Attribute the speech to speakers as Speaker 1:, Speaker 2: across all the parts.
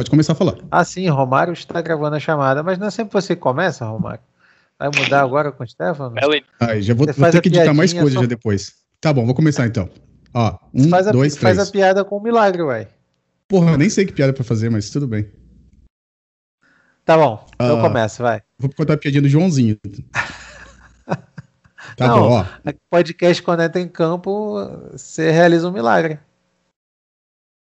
Speaker 1: Pode começar a falar.
Speaker 2: Ah, sim, Romário está gravando a chamada, mas não é sempre você que começa, Romário. Vai mudar agora com o Stefano?
Speaker 1: Aí, já vou, vou ter que editar mais coisas só... já depois. Tá bom, vou começar então. Ó, um, faz a, dois, três.
Speaker 2: Faz a piada com o milagre, uai.
Speaker 1: Porra, nem sei que piada pra fazer, mas tudo bem.
Speaker 2: Tá bom, então uh, começa, vai.
Speaker 1: Vou contar a piadinha do Joãozinho.
Speaker 2: tá não, bom, ó. Podcast quando entra em campo, você realiza um milagre.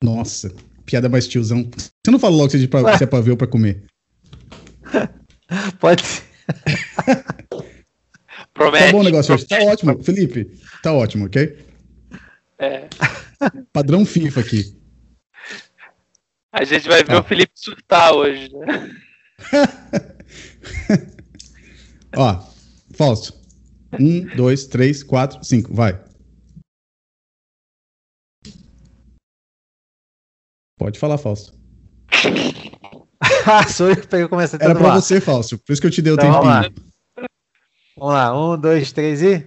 Speaker 1: Nossa, piada mais tiozão. Você não fala logo se é pra, se é pra ver ou pra comer.
Speaker 2: Pode ser.
Speaker 3: Promete.
Speaker 1: Tá bom o negócio hoje. Tá ótimo, Felipe. Tá ótimo, ok?
Speaker 3: É.
Speaker 1: Padrão FIFA aqui.
Speaker 3: A gente vai ver tá. o Felipe surtar hoje, né?
Speaker 1: Ó, falso. Um, dois, três, quatro, cinco. Vai. Pode falar, falso.
Speaker 2: ah, sou eu que começar
Speaker 1: a Era pra você, falso. Por isso que eu te dei o então, tempinho.
Speaker 2: Vamos lá. vamos lá. Um, dois, três e.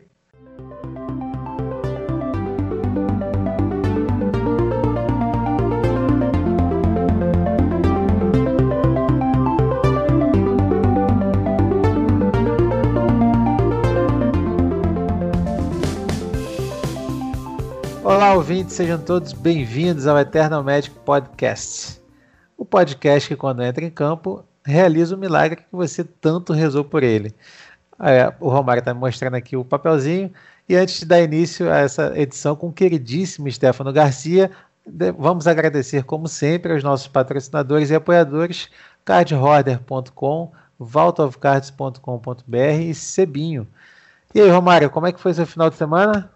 Speaker 2: ouvintes, sejam todos bem-vindos ao Eternal Magic Podcast. O podcast que, quando entra em campo, realiza o milagre que você tanto rezou por ele. É, o Romário está me mostrando aqui o papelzinho. E antes de dar início a essa edição com o queridíssimo Stefano Garcia, vamos agradecer, como sempre, aos nossos patrocinadores e apoiadores, cardhoarder.com, vaultofcards.com.br e Sebinho. E aí, Romário, como é que foi seu final de semana?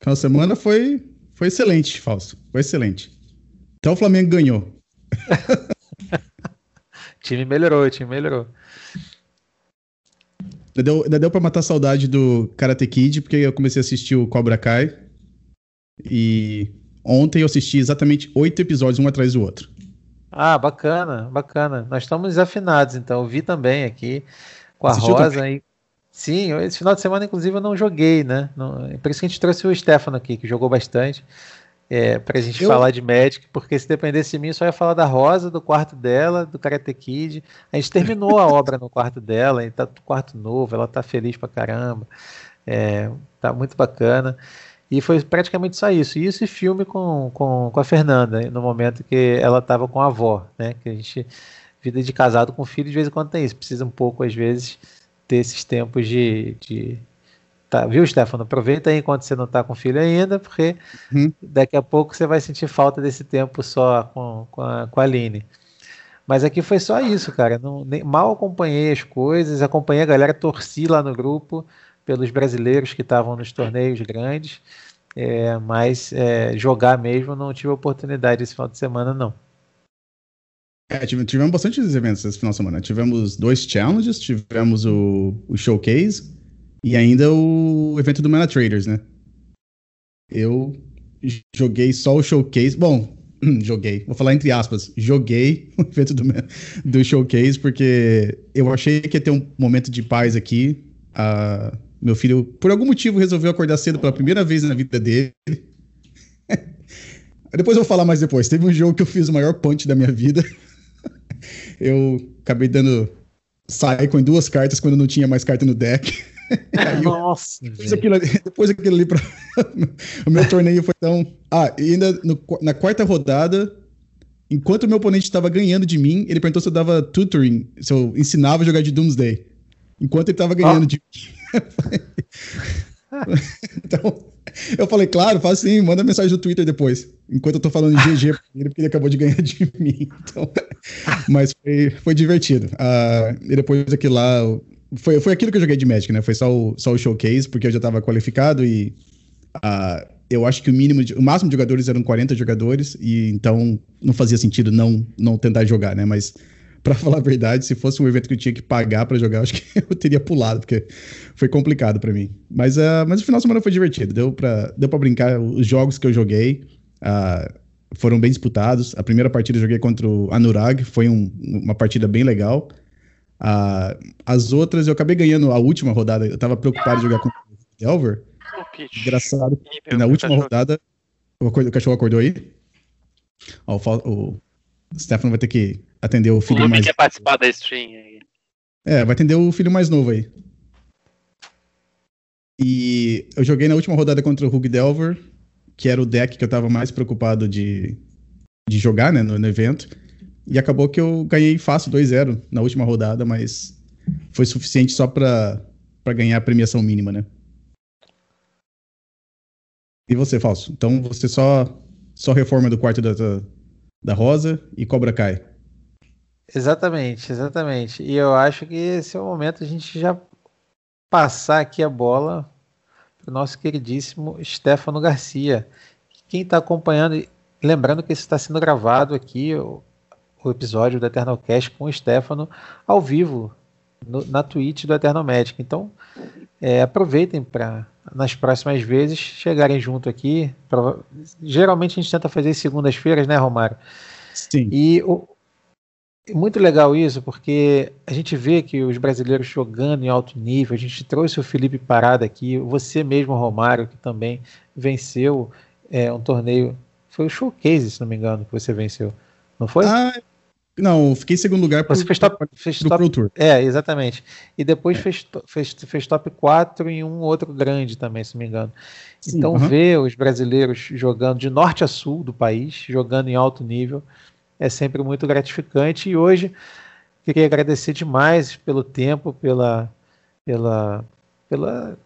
Speaker 1: Final de semana foi, foi excelente, Falso. Foi excelente. Até o Flamengo ganhou.
Speaker 2: o time melhorou, o time melhorou.
Speaker 1: Ainda deu, ainda deu pra matar a saudade do Karate Kid, porque eu comecei a assistir o Cobra Kai. E ontem eu assisti exatamente oito episódios, um atrás do outro.
Speaker 2: Ah, bacana, bacana. Nós estamos afinados, então. Eu vi também aqui com a Assistiu Rosa também? Sim, esse final de semana, inclusive, eu não joguei, né? Não, é por isso que a gente trouxe o Stefano aqui, que jogou bastante, é, pra gente eu... falar de Magic, porque se dependesse de mim, eu só ia falar da Rosa, do quarto dela, do Karate Kid. A gente terminou a obra no quarto dela, e tá no quarto novo, ela tá feliz pra caramba. É, tá muito bacana. E foi praticamente só isso. E filme com, com, com a Fernanda, no momento que ela estava com a avó, né? Que a gente, vida de casado com filho, de vez em quando tem isso. Precisa um pouco, às vezes, ter esses tempos de. de tá, viu, Stefano? Aproveita aí enquanto você não está com filho ainda, porque uhum. daqui a pouco você vai sentir falta desse tempo só com, com, a, com a Aline. Mas aqui foi só isso, cara. Não, nem, mal acompanhei as coisas, acompanhei a galera, torci lá no grupo pelos brasileiros que estavam nos torneios grandes, é, mas é, jogar mesmo não tive oportunidade esse final de semana, não.
Speaker 1: É, tivemos bastante eventos esse final de semana. Tivemos dois challenges, tivemos o, o showcase e ainda o evento do Mana Traders, né? Eu joguei só o showcase. Bom, joguei, vou falar entre aspas, joguei o evento do, do showcase porque eu achei que ia ter um momento de paz aqui. Uh, meu filho, por algum motivo, resolveu acordar cedo pela primeira vez na vida dele. depois eu vou falar mais depois. Teve um jogo que eu fiz o maior punch da minha vida eu acabei dando Psycho em duas cartas quando não tinha mais carta no deck.
Speaker 2: Nossa.
Speaker 1: depois, aquilo, depois aquilo ali, pra... o meu torneio foi tão. Ah, e ainda no, na quarta rodada, enquanto o meu oponente estava ganhando de mim, ele perguntou se eu dava tutoring, se eu ensinava a jogar de Doomsday. Enquanto ele estava ganhando ah. de mim. então, eu falei, claro, faz sim, manda mensagem no Twitter depois. Enquanto eu tô falando de GG pra ele, porque ele acabou de ganhar de mim. Então, mas foi, foi divertido. Uh, e depois aquilo lá. Foi, foi aquilo que eu joguei de Magic, né? Foi só o, só o showcase, porque eu já tava qualificado e. Uh, eu acho que o mínimo, de, o máximo de jogadores eram 40 jogadores, e então não fazia sentido não, não tentar jogar, né? Mas para falar a verdade, se fosse um evento que eu tinha que pagar para jogar, acho que eu teria pulado, porque foi complicado para mim. Mas, uh, mas o final de semana foi divertido, deu para deu pra brincar. Os jogos que eu joguei uh, foram bem disputados. A primeira partida eu joguei contra o Anurag, foi um, uma partida bem legal. Uh, as outras eu acabei ganhando a última rodada, eu tava preocupado em jogar com o Delver. Engraçado, na última rodada. O, cachorro acordou aí? Ó, o o Stefano vai ter que atender o filho o mais.
Speaker 3: quer participar da stream.
Speaker 1: É, vai atender o filho mais novo aí. E eu joguei na última rodada contra o Hug Delver, que era o deck que eu tava mais preocupado de, de jogar, né, no, no evento. E acabou que eu ganhei fácil 2-0 na última rodada, mas foi suficiente só pra, pra ganhar a premiação mínima, né? E você, Falso? Então você só, só reforma do quarto da, da Rosa e Cobra cai.
Speaker 2: Exatamente, exatamente. E eu acho que esse é o momento a gente já passar aqui a bola para o nosso queridíssimo Stefano Garcia. Quem está acompanhando, lembrando que isso está sendo gravado aqui, o, o episódio do Eternal Cast com o Stefano ao vivo no, na Twitch do Eternal Magic. Então, é, aproveitem para nas próximas vezes chegarem junto aqui. Pra, geralmente a gente tenta fazer segundas-feiras, né, Romário?
Speaker 1: Sim.
Speaker 2: E o, muito legal isso, porque a gente vê que os brasileiros jogando em alto nível. A gente trouxe o Felipe Parada aqui, você mesmo, Romário, que também venceu é, um torneio. Foi o Showcase, se não me engano, que você venceu. Não foi?
Speaker 1: Ah, não, fiquei em segundo lugar
Speaker 2: Você fez top, fez top, Pro Tour. É, exatamente. E depois é. fez, fez, fez top 4 em um outro grande também, se não me engano. Sim, então, uh -huh. ver os brasileiros jogando de norte a sul do país, jogando em alto nível, é sempre muito gratificante. E hoje, queria agradecer demais pelo tempo, pela, pela, pela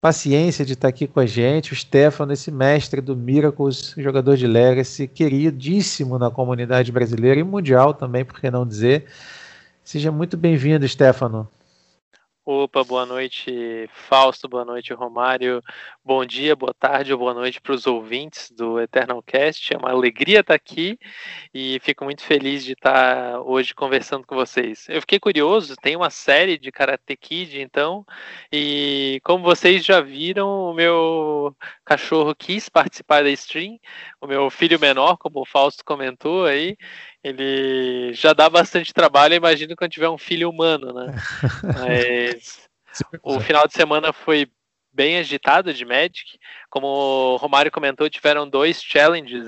Speaker 2: paciência de estar aqui com a gente. O Stefano, esse mestre do Miracles, jogador de Legacy, queridíssimo na comunidade brasileira e mundial também, por que não dizer. Seja muito bem-vindo, Stefano.
Speaker 3: Opa, boa noite, Fausto, boa noite, Romário. Bom dia, boa tarde ou boa noite para os ouvintes do Eternal Cast. É uma alegria estar aqui e fico muito feliz de estar hoje conversando com vocês. Eu fiquei curioso, tem uma série de Karate Kid, então, e como vocês já viram, o meu cachorro quis participar da stream, o meu filho menor, como o Fausto comentou aí, ele já dá bastante trabalho, imagino quando tiver um filho humano, né? Mas o final de semana foi bem agitado de Magic. Como o Romário comentou, tiveram dois challenges.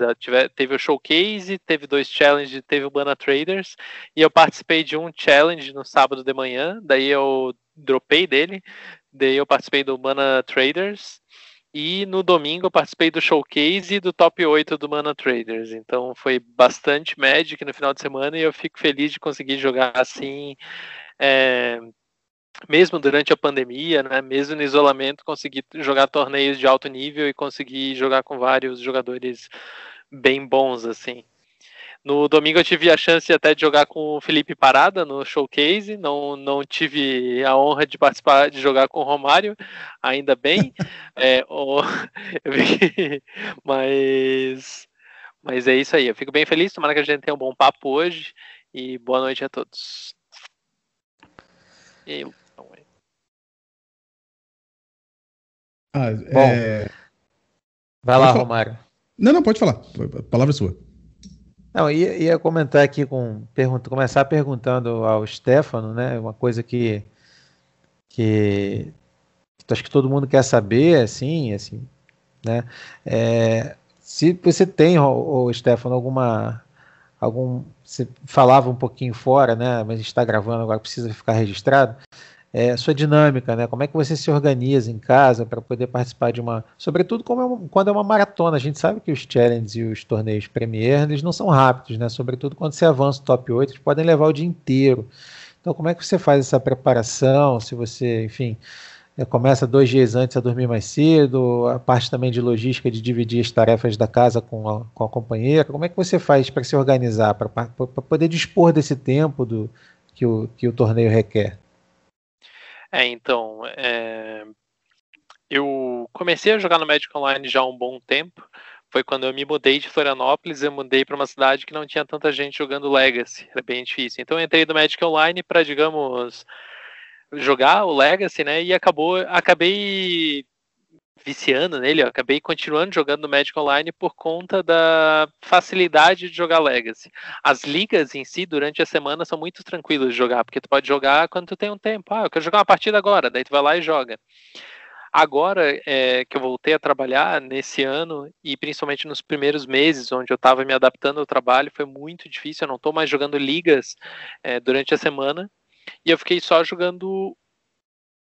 Speaker 3: teve o Showcase, teve dois challenges, teve o Bana Traders. E eu participei de um challenge no sábado de manhã, daí eu dropei dele. Daí eu participei do Bana Traders. E no domingo eu participei do showcase e do top 8 do Mana Traders. Então foi bastante Magic no final de semana e eu fico feliz de conseguir jogar assim. É, mesmo durante a pandemia, né, mesmo no isolamento, conseguir jogar torneios de alto nível e conseguir jogar com vários jogadores bem bons assim. No domingo eu tive a chance até de jogar com o Felipe Parada no showcase, não, não tive a honra de participar de jogar com o Romário, ainda bem. é, o, mas, mas é isso aí, eu fico bem feliz, tomara que a gente tenha um bom papo hoje e boa noite a todos. Eu,
Speaker 2: ah, é... Vai lá, Romário.
Speaker 1: Não, não, pode falar. A palavra é sua.
Speaker 2: Não, ia, ia comentar aqui com pergunta, começar perguntando ao Stefano, né? Uma coisa que que, que acho que todo mundo quer saber, assim, assim, né? É, se você tem, o Stefano, alguma algum você falava um pouquinho fora, né? Mas está gravando agora precisa ficar registrado é, sua dinâmica, né? Como é que você se organiza em casa para poder participar de uma. Sobretudo é uma, quando é uma maratona. A gente sabe que os challenges e os torneios Premier eles não são rápidos, né? Sobretudo quando você avança o top 8, eles podem levar o dia inteiro. Então, como é que você faz essa preparação? Se você, enfim, é, começa dois dias antes a dormir mais cedo, a parte também de logística de dividir as tarefas da casa com a, com a companheira. Como é que você faz para se organizar, para poder dispor desse tempo do, que, o, que o torneio requer?
Speaker 3: É, então, é... eu comecei a jogar no Magic Online já há um bom tempo. Foi quando eu me mudei de Florianópolis, eu mudei para uma cidade que não tinha tanta gente jogando Legacy, era bem difícil. Então eu entrei no Magic Online para, digamos, jogar o Legacy, né? E acabou, acabei viciando nele, eu acabei continuando jogando no Magic Online por conta da facilidade de jogar Legacy. As ligas em si, durante a semana, são muito tranquilas de jogar, porque tu pode jogar quando tu tem um tempo. Ah, eu quero jogar uma partida agora, daí tu vai lá e joga. Agora é, que eu voltei a trabalhar nesse ano, e principalmente nos primeiros meses, onde eu estava me adaptando ao trabalho, foi muito difícil. Eu não estou mais jogando ligas é, durante a semana, e eu fiquei só jogando.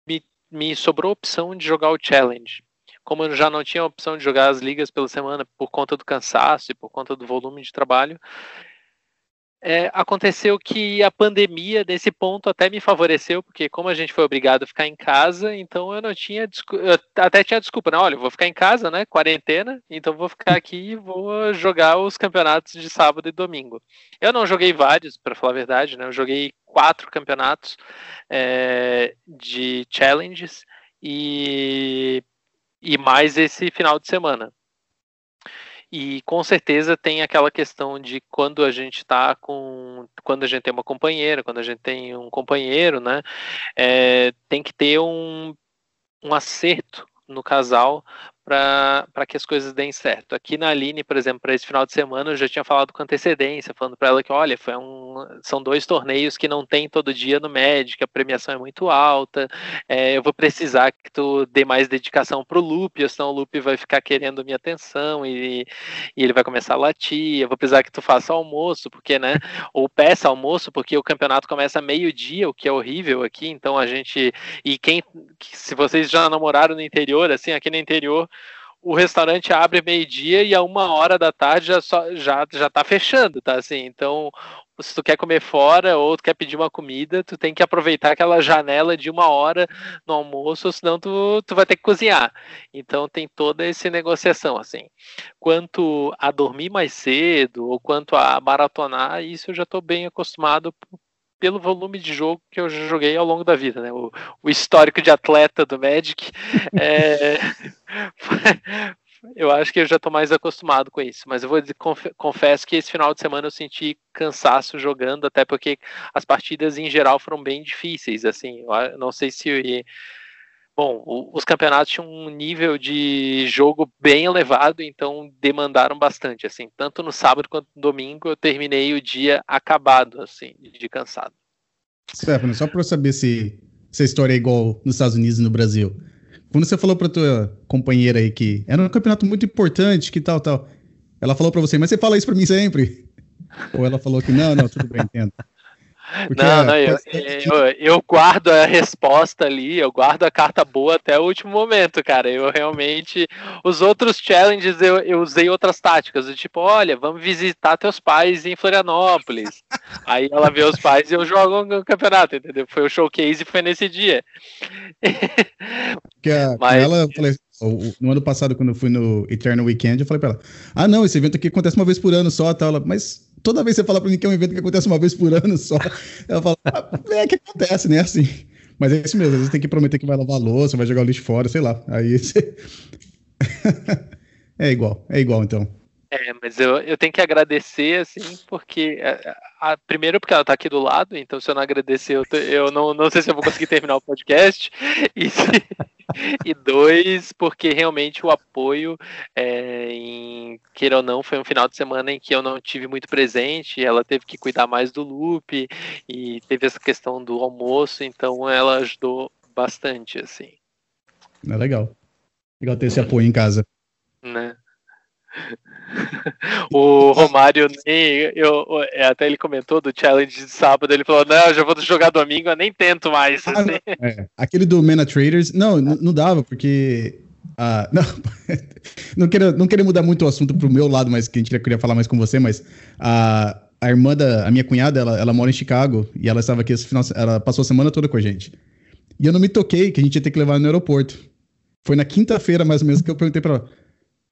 Speaker 3: Me, me sobrou a opção de jogar o Challenge como eu já não tinha a opção de jogar as ligas pela semana por conta do cansaço e por conta do volume de trabalho, é, aconteceu que a pandemia, nesse ponto, até me favoreceu, porque como a gente foi obrigado a ficar em casa, então eu não tinha. Eu até tinha desculpa, não, olha, vou ficar em casa, né? Quarentena, então vou ficar aqui e vou jogar os campeonatos de sábado e domingo. Eu não joguei vários, para falar a verdade, né? Eu joguei quatro campeonatos é, de challenges e, e mais esse final de semana. E com certeza tem aquela questão de quando a gente está com. Quando a gente tem uma companheira, quando a gente tem um companheiro, né? É, tem que ter um, um acerto no casal para que as coisas deem certo. Aqui na Aline, por exemplo, para esse final de semana, eu já tinha falado com antecedência, falando para ela que, olha, foi um, são dois torneios que não tem todo dia no Magic, a premiação é muito alta, é, eu vou precisar que tu dê mais dedicação pro Loop, senão o Loop vai ficar querendo minha atenção e, e ele vai começar a latir, eu vou precisar que tu faça almoço, porque, né, ou peça almoço, porque o campeonato começa meio-dia, o que é horrível aqui, então a gente, e quem, se vocês já namoraram no interior, assim, aqui no interior, o restaurante abre meio-dia e a uma hora da tarde já, só, já, já tá fechando, tá? Assim, então, se tu quer comer fora ou tu quer pedir uma comida, tu tem que aproveitar aquela janela de uma hora no almoço, senão tu, tu vai ter que cozinhar. Então tem toda essa negociação, assim. Quanto a dormir mais cedo ou quanto a maratonar, isso eu já estou bem acostumado pelo volume de jogo que eu joguei ao longo da vida, né? O, o histórico de atleta do Magic. É, eu acho que eu já estou mais acostumado com isso, mas eu vou confesso que esse final de semana eu senti cansaço jogando, até porque as partidas em geral foram bem difíceis, assim, não sei se bom, os campeonatos tinham um nível de jogo bem elevado, então demandaram bastante, assim, tanto no sábado quanto no domingo eu terminei o dia acabado, assim, de cansado.
Speaker 1: Stefano, só para eu saber se, se a história é igual nos Estados Unidos e no Brasil. Quando você falou para tua companheira aí que era um campeonato muito importante, que tal, tal, ela falou para você, mas você fala isso para mim sempre? Ou ela falou que não, não, tudo bem, entendo.
Speaker 3: Porque não, não, eu, eu, eu, guardo a resposta ali, eu guardo a carta boa até o último momento, cara. Eu realmente. Os outros challenges eu, eu usei outras táticas, do tipo, olha, vamos visitar teus pais em Florianópolis. Aí ela vê os pais e eu jogo no campeonato, entendeu? Foi o showcase foi nesse dia.
Speaker 1: Porque a, Mas... ela, falei, no ano passado, quando eu fui no Eternal Weekend, eu falei pra ela: Ah, não, esse evento aqui acontece uma vez por ano só, tal. Ela, mas toda vez que você fala pra mim que é um evento que acontece uma vez por ano só, ela fala: ah, É que acontece, né? Assim. Mas é isso mesmo, às vezes tem que prometer que vai lavar a louça, vai jogar o lixo fora, sei lá. Aí você. é igual, é igual então.
Speaker 3: É, mas eu, eu tenho que agradecer, assim, porque. A, a, primeiro, porque ela tá aqui do lado, então se eu não agradecer, eu, eu não, não sei se eu vou conseguir terminar o podcast. E, se, e dois, porque realmente o apoio, é, em, queira ou não, foi um final de semana em que eu não tive muito presente. Ela teve que cuidar mais do loop e teve essa questão do almoço, então ela ajudou bastante, assim.
Speaker 1: É legal. Legal ter esse apoio em casa.
Speaker 3: Né? o Romário nem. Eu, é, até ele comentou do challenge de sábado, ele falou: Não, já vou jogar domingo, eu nem tento mais. Ah,
Speaker 1: assim. é. Aquele do Mena Traders, não, não dava, porque. Ah, não, não, quero, não quero mudar muito o assunto pro meu lado, mas que a gente queria falar mais com você, mas a, a irmã da a minha cunhada, ela, ela mora em Chicago e ela estava aqui esse final, ela passou a semana toda com a gente. E eu não me toquei que a gente ia ter que levar no aeroporto. Foi na quinta-feira, mais ou menos, que eu perguntei pra ela: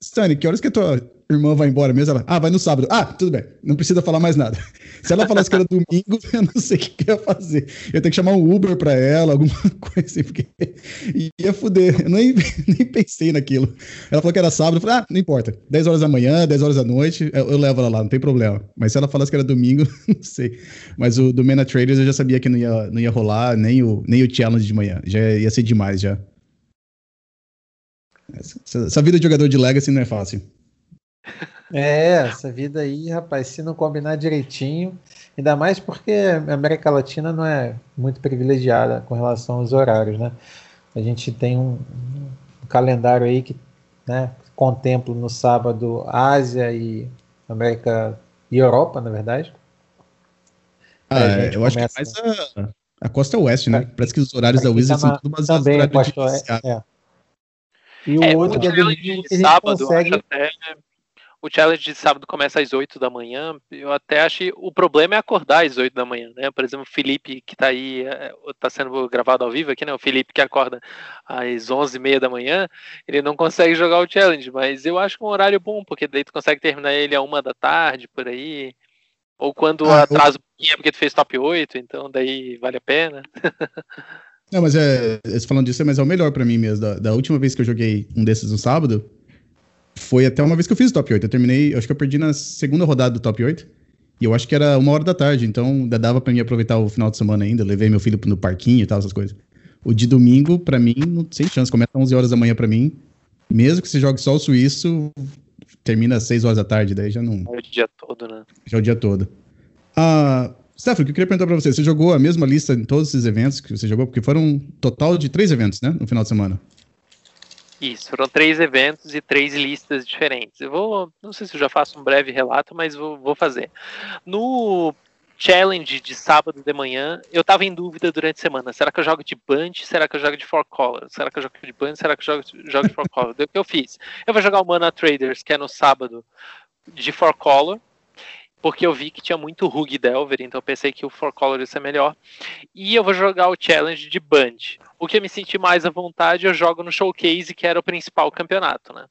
Speaker 1: Stanley, que horas que a tua irmã vai embora mesmo? Ela, ah, vai no sábado. Ah, tudo bem, não precisa falar mais nada. Se ela falasse que era domingo, eu não sei o que, que ia fazer. Eu tenho que chamar um Uber pra ela, alguma coisa assim, porque ia fuder. Eu nem, nem pensei naquilo. Ela falou que era sábado, eu falei, ah, não importa. 10 horas da manhã, 10 horas da noite, eu, eu levo ela lá, não tem problema. Mas se ela falasse que era domingo, não sei. Mas o do Mena Traders eu já sabia que não ia, não ia rolar, nem o, nem o challenge de manhã. Já ia ser demais já. Essa, essa vida de jogador de Legacy não é fácil.
Speaker 2: É, essa vida aí, rapaz, se não combinar direitinho, ainda mais porque a América Latina não é muito privilegiada com relação aos horários, né? A gente tem um, um calendário aí que né, contempla no sábado Ásia e América e Europa, na verdade.
Speaker 1: Ah, é, eu acho que é mais a, a costa oeste, né? Parece que os horários da Wizards são tudo baseados
Speaker 2: também, no horário costa é.
Speaker 3: E o é, outro o dia de sábado, consegue... até o challenge de sábado começa às 8 da manhã. Eu até acho que o problema é acordar às 8 da manhã, né? Por exemplo, o Felipe, que está aí, está é, sendo gravado ao vivo aqui, né? O Felipe que acorda às 11 e meia da manhã, ele não consegue jogar o challenge, mas eu acho que é um horário bom, porque daí tu consegue terminar ele a uma da tarde, por aí. Ou quando ah, atrasa um pouquinho é porque tu fez top 8, então daí vale a pena.
Speaker 1: não, mas é, falando disso, mas é o melhor para mim mesmo. Da, da última vez que eu joguei um desses no sábado, foi até uma vez que eu fiz o top 8. Eu terminei, acho que eu perdi na segunda rodada do top 8. E eu acho que era uma hora da tarde, então ainda dava para mim aproveitar o final de semana ainda. levei meu filho no parquinho e tal, essas coisas. O de domingo, para mim, não, sem chance. Começa às 11 horas da manhã para mim. Mesmo que você jogue só o suíço, termina às 6 horas da tarde, daí já não.
Speaker 3: É o dia todo, né?
Speaker 1: Já é o dia todo. Ah, Stefano, o que eu queria perguntar pra você, você jogou a mesma lista em todos esses eventos que você jogou? Porque foram um total de três eventos, né? No final de semana.
Speaker 3: Isso, foram três eventos e três listas diferentes. Eu vou, não sei se eu já faço um breve relato, mas vou, vou fazer. No challenge de sábado de manhã, eu tava em dúvida durante a semana. Será que eu jogo de Bunch? Será que eu jogo de Four Color? Será que eu jogo de Bunch? Será que eu jogo, jogo de Four Color? o que eu fiz? Eu vou jogar o Mana Traders, que é no sábado, de Four Color porque eu vi que tinha muito Rug Delver, então eu pensei que o Four Color ia ser melhor. E eu vou jogar o Challenge de Band. O que eu me senti mais à vontade, eu jogo no Showcase, que era o principal campeonato, né?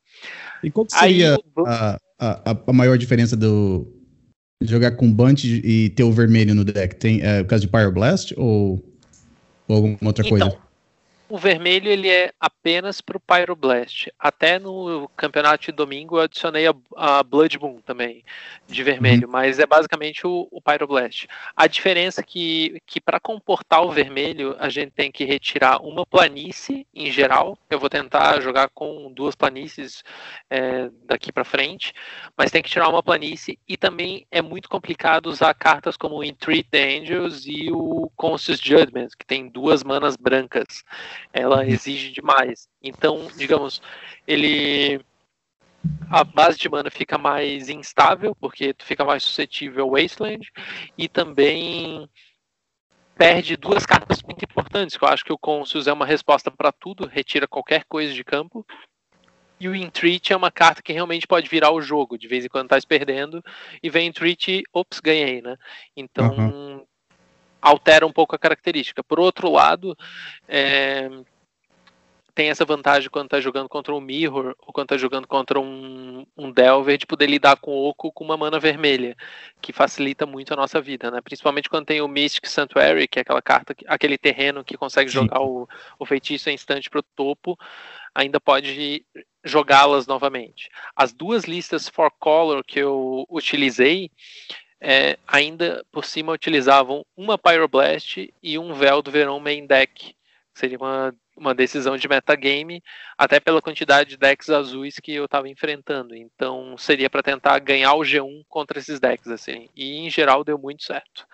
Speaker 1: E qual seria Aí, a, a, a, maior diferença do jogar com Band e ter o vermelho no deck? Tem, é, por causa de Pyroblast ou, ou alguma outra então, coisa?
Speaker 3: O vermelho ele é apenas para o Pyroblast. Até no campeonato de domingo eu adicionei a, a Blood Moon também, de vermelho, uhum. mas é basicamente o, o Pyroblast. A diferença é que, que para comportar o vermelho, a gente tem que retirar uma planície em geral. Eu vou tentar jogar com duas planícies é, daqui para frente, mas tem que tirar uma planície e também é muito complicado usar cartas como o Entreat the Angels e o Conscious Judgment, que tem duas manas brancas ela uhum. exige demais. Então, digamos, ele a base de mana fica mais instável, porque tu fica mais suscetível ao Wasteland, e também perde duas cartas muito importantes, que eu acho que o Consus é uma resposta para tudo, retira qualquer coisa de campo. E o Entreat é uma carta que realmente pode virar o jogo, de vez em quando tá perdendo, e vem Entreat, ops, ganhei, né? Então, uhum altera um pouco a característica. Por outro lado, é, tem essa vantagem quando está jogando contra um Mirror ou quando está jogando contra um, um Delver de poder lidar com o Oco com uma mana vermelha, que facilita muito a nossa vida, né? Principalmente quando tem o Mystic Sanctuary, que é aquela carta, aquele terreno que consegue Sim. jogar o, o feitiço em instante para o topo, ainda pode jogá-las novamente. As duas listas for color que eu utilizei é, ainda por cima utilizavam uma Pyroblast e um Véu do Verão main deck. Seria uma, uma decisão de metagame, até pela quantidade de decks azuis que eu estava enfrentando. Então seria para tentar ganhar o G1 contra esses decks. assim. E em geral deu muito certo.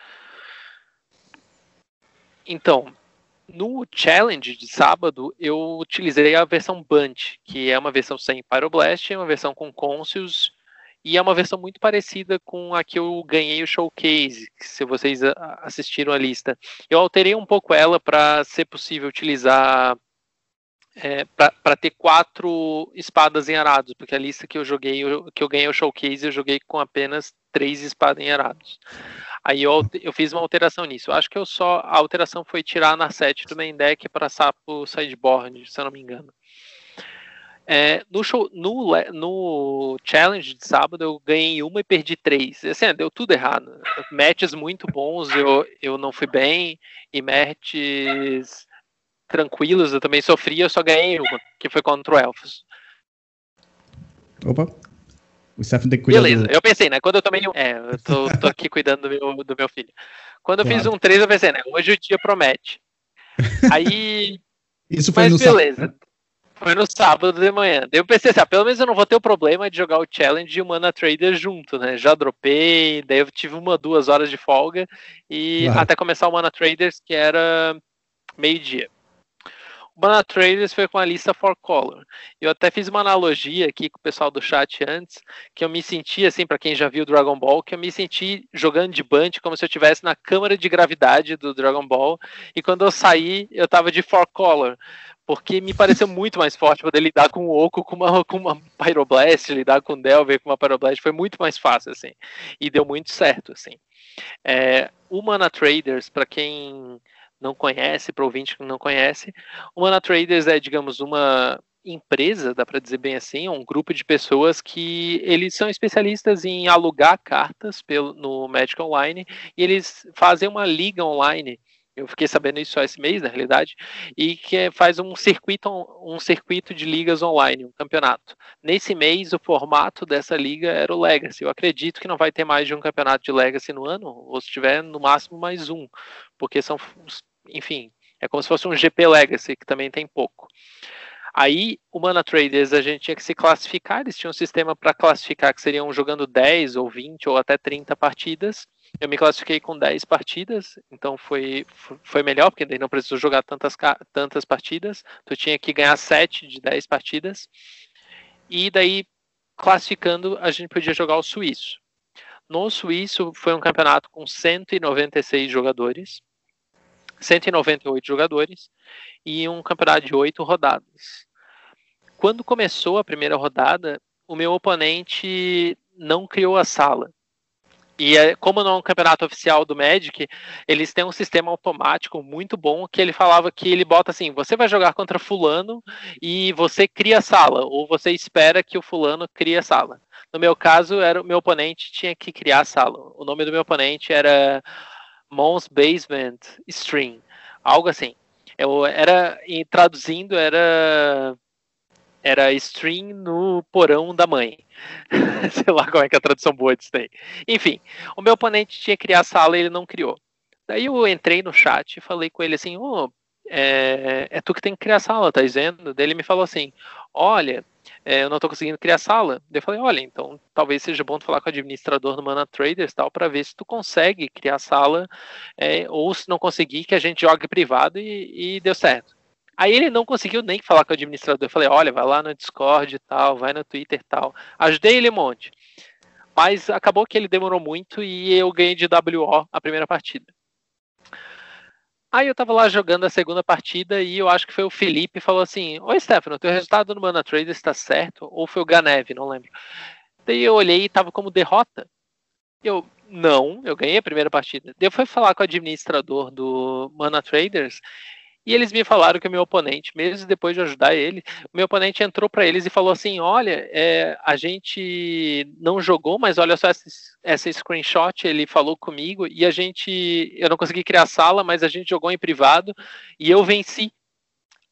Speaker 3: Então, no challenge de sábado, eu utilizei a versão Bunch, que é uma versão sem Pyroblast, uma versão com Conscious e é uma versão muito parecida com a que eu ganhei o showcase, se vocês assistiram a lista. Eu alterei um pouco ela para ser possível utilizar é, para ter quatro espadas em arados, porque a lista que eu joguei, que eu ganhei o showcase, eu joguei com apenas três espadas em arados. Aí eu, eu fiz uma alteração nisso. Eu acho que eu só a alteração foi tirar na set do main deck para sapo sideboard, se eu não me engano. É, no, show, no, no challenge de sábado eu ganhei uma e perdi três. Assim, deu tudo errado. Matches muito bons, eu, eu não fui bem, e matches tranquilos eu também sofri, eu só ganhei uma, que foi contra o Elfos.
Speaker 1: Opa. O Stephen tem que cuidar
Speaker 3: Beleza, do... eu pensei, né? Quando eu tomei um. É, eu tô, tô aqui cuidando do meu, do meu filho. Quando eu claro. fiz um 3, eu pensei, né? Hoje o dia promete. Aí.
Speaker 1: Isso foi Mas no
Speaker 3: beleza. Sábado. Foi no sábado de manhã. Daí eu pensei assim, ah, pelo menos eu não vou ter o problema de jogar o challenge e o Mana Trader junto, né? Já dropei, daí eu tive uma, duas horas de folga e até começar o Mana Traders, que era meio-dia. O Mana Traders foi com a lista for color. Eu até fiz uma analogia aqui com o pessoal do chat antes, que eu me senti assim, para quem já viu Dragon Ball, que eu me senti jogando de Band como se eu estivesse na câmara de gravidade do Dragon Ball, e quando eu saí, eu tava de for color, porque me pareceu muito mais forte poder lidar com o Oco com uma, com uma Pyroblast, lidar com o Delver com uma Pyroblast, foi muito mais fácil, assim, e deu muito certo, assim. É, o Mana Traders, para quem não conhece, para ouvinte que não conhece, o Mana Traders é, digamos, uma empresa, dá para dizer bem assim, um grupo de pessoas que eles são especialistas em alugar cartas pelo, no Magic Online e eles fazem uma liga online eu fiquei sabendo isso só esse mês, na realidade, e que faz um circuito, um circuito de ligas online, um campeonato. Nesse mês, o formato dessa liga era o Legacy. Eu acredito que não vai ter mais de um campeonato de Legacy no ano, ou se tiver, no máximo mais um, porque são, enfim, é como se fosse um GP Legacy, que também tem pouco. Aí, o Mana Traders, a gente tinha que se classificar, eles tinham um sistema para classificar que seriam jogando 10 ou 20 ou até 30 partidas. Eu me classifiquei com 10 partidas, então foi, foi melhor, porque daí não precisou jogar tantas, tantas partidas. Tu tinha que ganhar 7 de 10 partidas. E daí, classificando, a gente podia jogar o suíço. No suíço foi um campeonato com 196 jogadores, 198 jogadores, e um campeonato de 8 rodadas. Quando começou a primeira rodada, o meu oponente não criou a sala. E é, como não é um campeonato oficial do Magic, eles têm um sistema automático muito bom que ele falava que ele bota assim: você vai jogar contra fulano e você cria sala, ou você espera que o fulano crie a sala. No meu caso, era o meu oponente tinha que criar a sala. O nome do meu oponente era Mons Basement Stream, algo assim. Eu era traduzindo era era stream no porão da mãe. Sei lá como é que é a tradução boa disso daí. Enfim, o meu oponente tinha que criar a sala e ele não criou. Daí eu entrei no chat e falei com ele assim, oh, é, é tu que tem que criar sala, tá dizendo? Daí ele me falou assim, olha, é, eu não estou conseguindo criar sala. Daí eu falei, olha, então talvez seja bom tu falar com o administrador do Mana Traders tal, para ver se tu consegue criar sala, é, ou se não conseguir, que a gente jogue privado e, e deu certo. Aí ele não conseguiu nem falar com o administrador. Eu falei, olha, vai lá no Discord e tal, vai no Twitter e tal. Ajudei ele um monte. Mas acabou que ele demorou muito e eu ganhei de WO a primeira partida. Aí eu tava lá jogando a segunda partida e eu acho que foi o Felipe falou assim: Oi, Stefano, teu resultado no Mana Trader está certo? Ou foi o Ganev, não lembro. Daí eu olhei e tava como derrota. Eu, não, eu ganhei a primeira partida. Daí eu fui falar com o administrador do Mana Traders e eles me falaram que o meu oponente, mesmo depois de ajudar ele, o meu oponente entrou para eles e falou assim: Olha, é, a gente não jogou, mas olha só essa, essa screenshot. Ele falou comigo e a gente, eu não consegui criar sala, mas a gente jogou em privado e eu venci.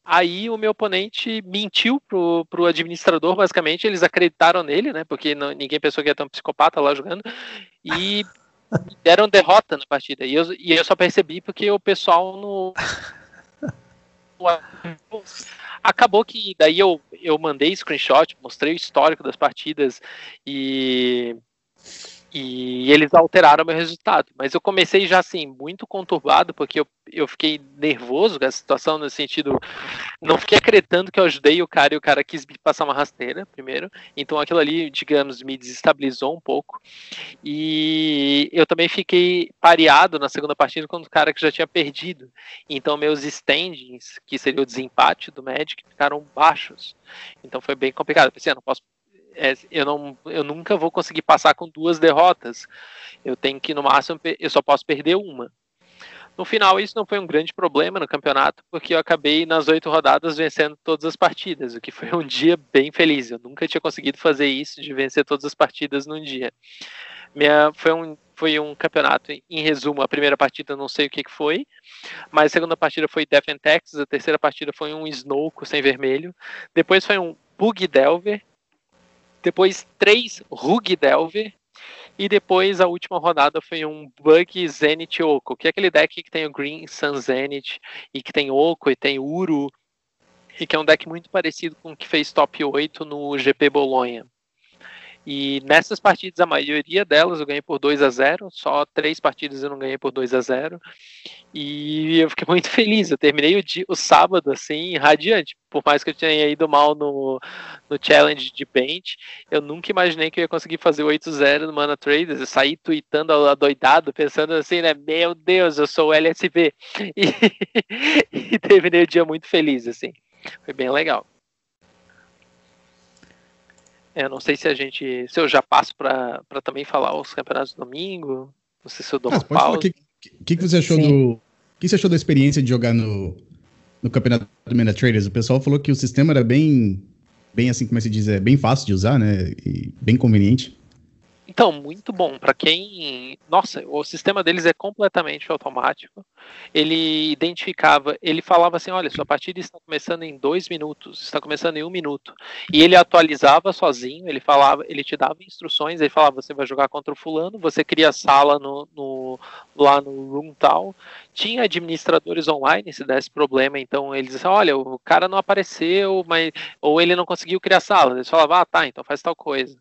Speaker 3: Aí o meu oponente mentiu pro, pro administrador, basicamente, eles acreditaram nele, né? Porque não, ninguém pensou que ia ter um psicopata lá jogando. E deram derrota na partida. E eu, e eu só percebi porque o pessoal no acabou que daí eu, eu mandei screenshot, mostrei o histórico das partidas e e eles alteraram meu resultado. Mas eu comecei já assim, muito conturbado, porque eu, eu fiquei nervoso com a situação, no sentido. Não fiquei acreditando que eu ajudei o cara e o cara quis me passar uma rasteira, primeiro. Então aquilo ali, digamos, me desestabilizou um pouco. E eu também fiquei pareado na segunda partida com o cara que já tinha perdido. Então meus standings, que seria o desempate do Magic, ficaram baixos. Então foi bem complicado. Eu pensei, ah, não posso é, eu, não, eu nunca vou conseguir passar com duas derrotas. Eu tenho que, no máximo, eu só posso perder uma. No final, isso não foi um grande problema no campeonato, porque eu acabei nas oito rodadas vencendo todas as partidas, o que foi um dia bem feliz. Eu nunca tinha conseguido fazer isso, de vencer todas as partidas num dia. Minha, foi, um, foi um campeonato, em resumo, a primeira partida não sei o que, que foi, mas a segunda partida foi Death and Texas, a terceira partida foi um Snow sem vermelho, depois foi um Bug Delver, depois três Rug Delver. E depois a última rodada foi um Bug Zenith Oko, que é aquele deck que tem o Green Sun Zenith e que tem Oko e tem Uru. E que é um deck muito parecido com o que fez top 8 no GP Bolonha. E nessas partidas, a maioria delas eu ganhei por 2 a 0 só três partidas eu não ganhei por 2 a 0 E eu fiquei muito feliz. Eu terminei o, dia, o sábado assim, radiante. Por mais que eu tenha ido mal no, no challenge de bench, eu nunca imaginei que eu ia conseguir fazer 8-0 no Mana Traders. Eu saí tweetando adoidado, pensando assim, né? Meu Deus, eu sou o LSB. E, e terminei o dia muito feliz, assim. Foi bem legal. Eu não sei se a gente. Se eu já passo para também falar os campeonatos do domingo. Não sei se eu dou ah, uma pausa.
Speaker 1: O que, que, que, você achou Sim. do. O que você achou da experiência de jogar no, no campeonato do Mena Traders? O pessoal falou que o sistema era bem. Bem assim, como é que se diz? É bem fácil de usar, né? E bem conveniente.
Speaker 3: Então, muito bom. Para quem. Nossa, o sistema deles é completamente automático. Ele identificava, ele falava assim: olha, sua partida está começando em dois minutos, está começando em um minuto. E ele atualizava sozinho, ele falava, ele te dava instruções, ele falava: você vai jogar contra o fulano, você cria sala no, no lá no room tal. Tinha administradores online se desse problema, então eles diziam: olha, o cara não apareceu, mas ou ele não conseguiu criar sala. Eles falavam: ah, tá, então faz tal coisa.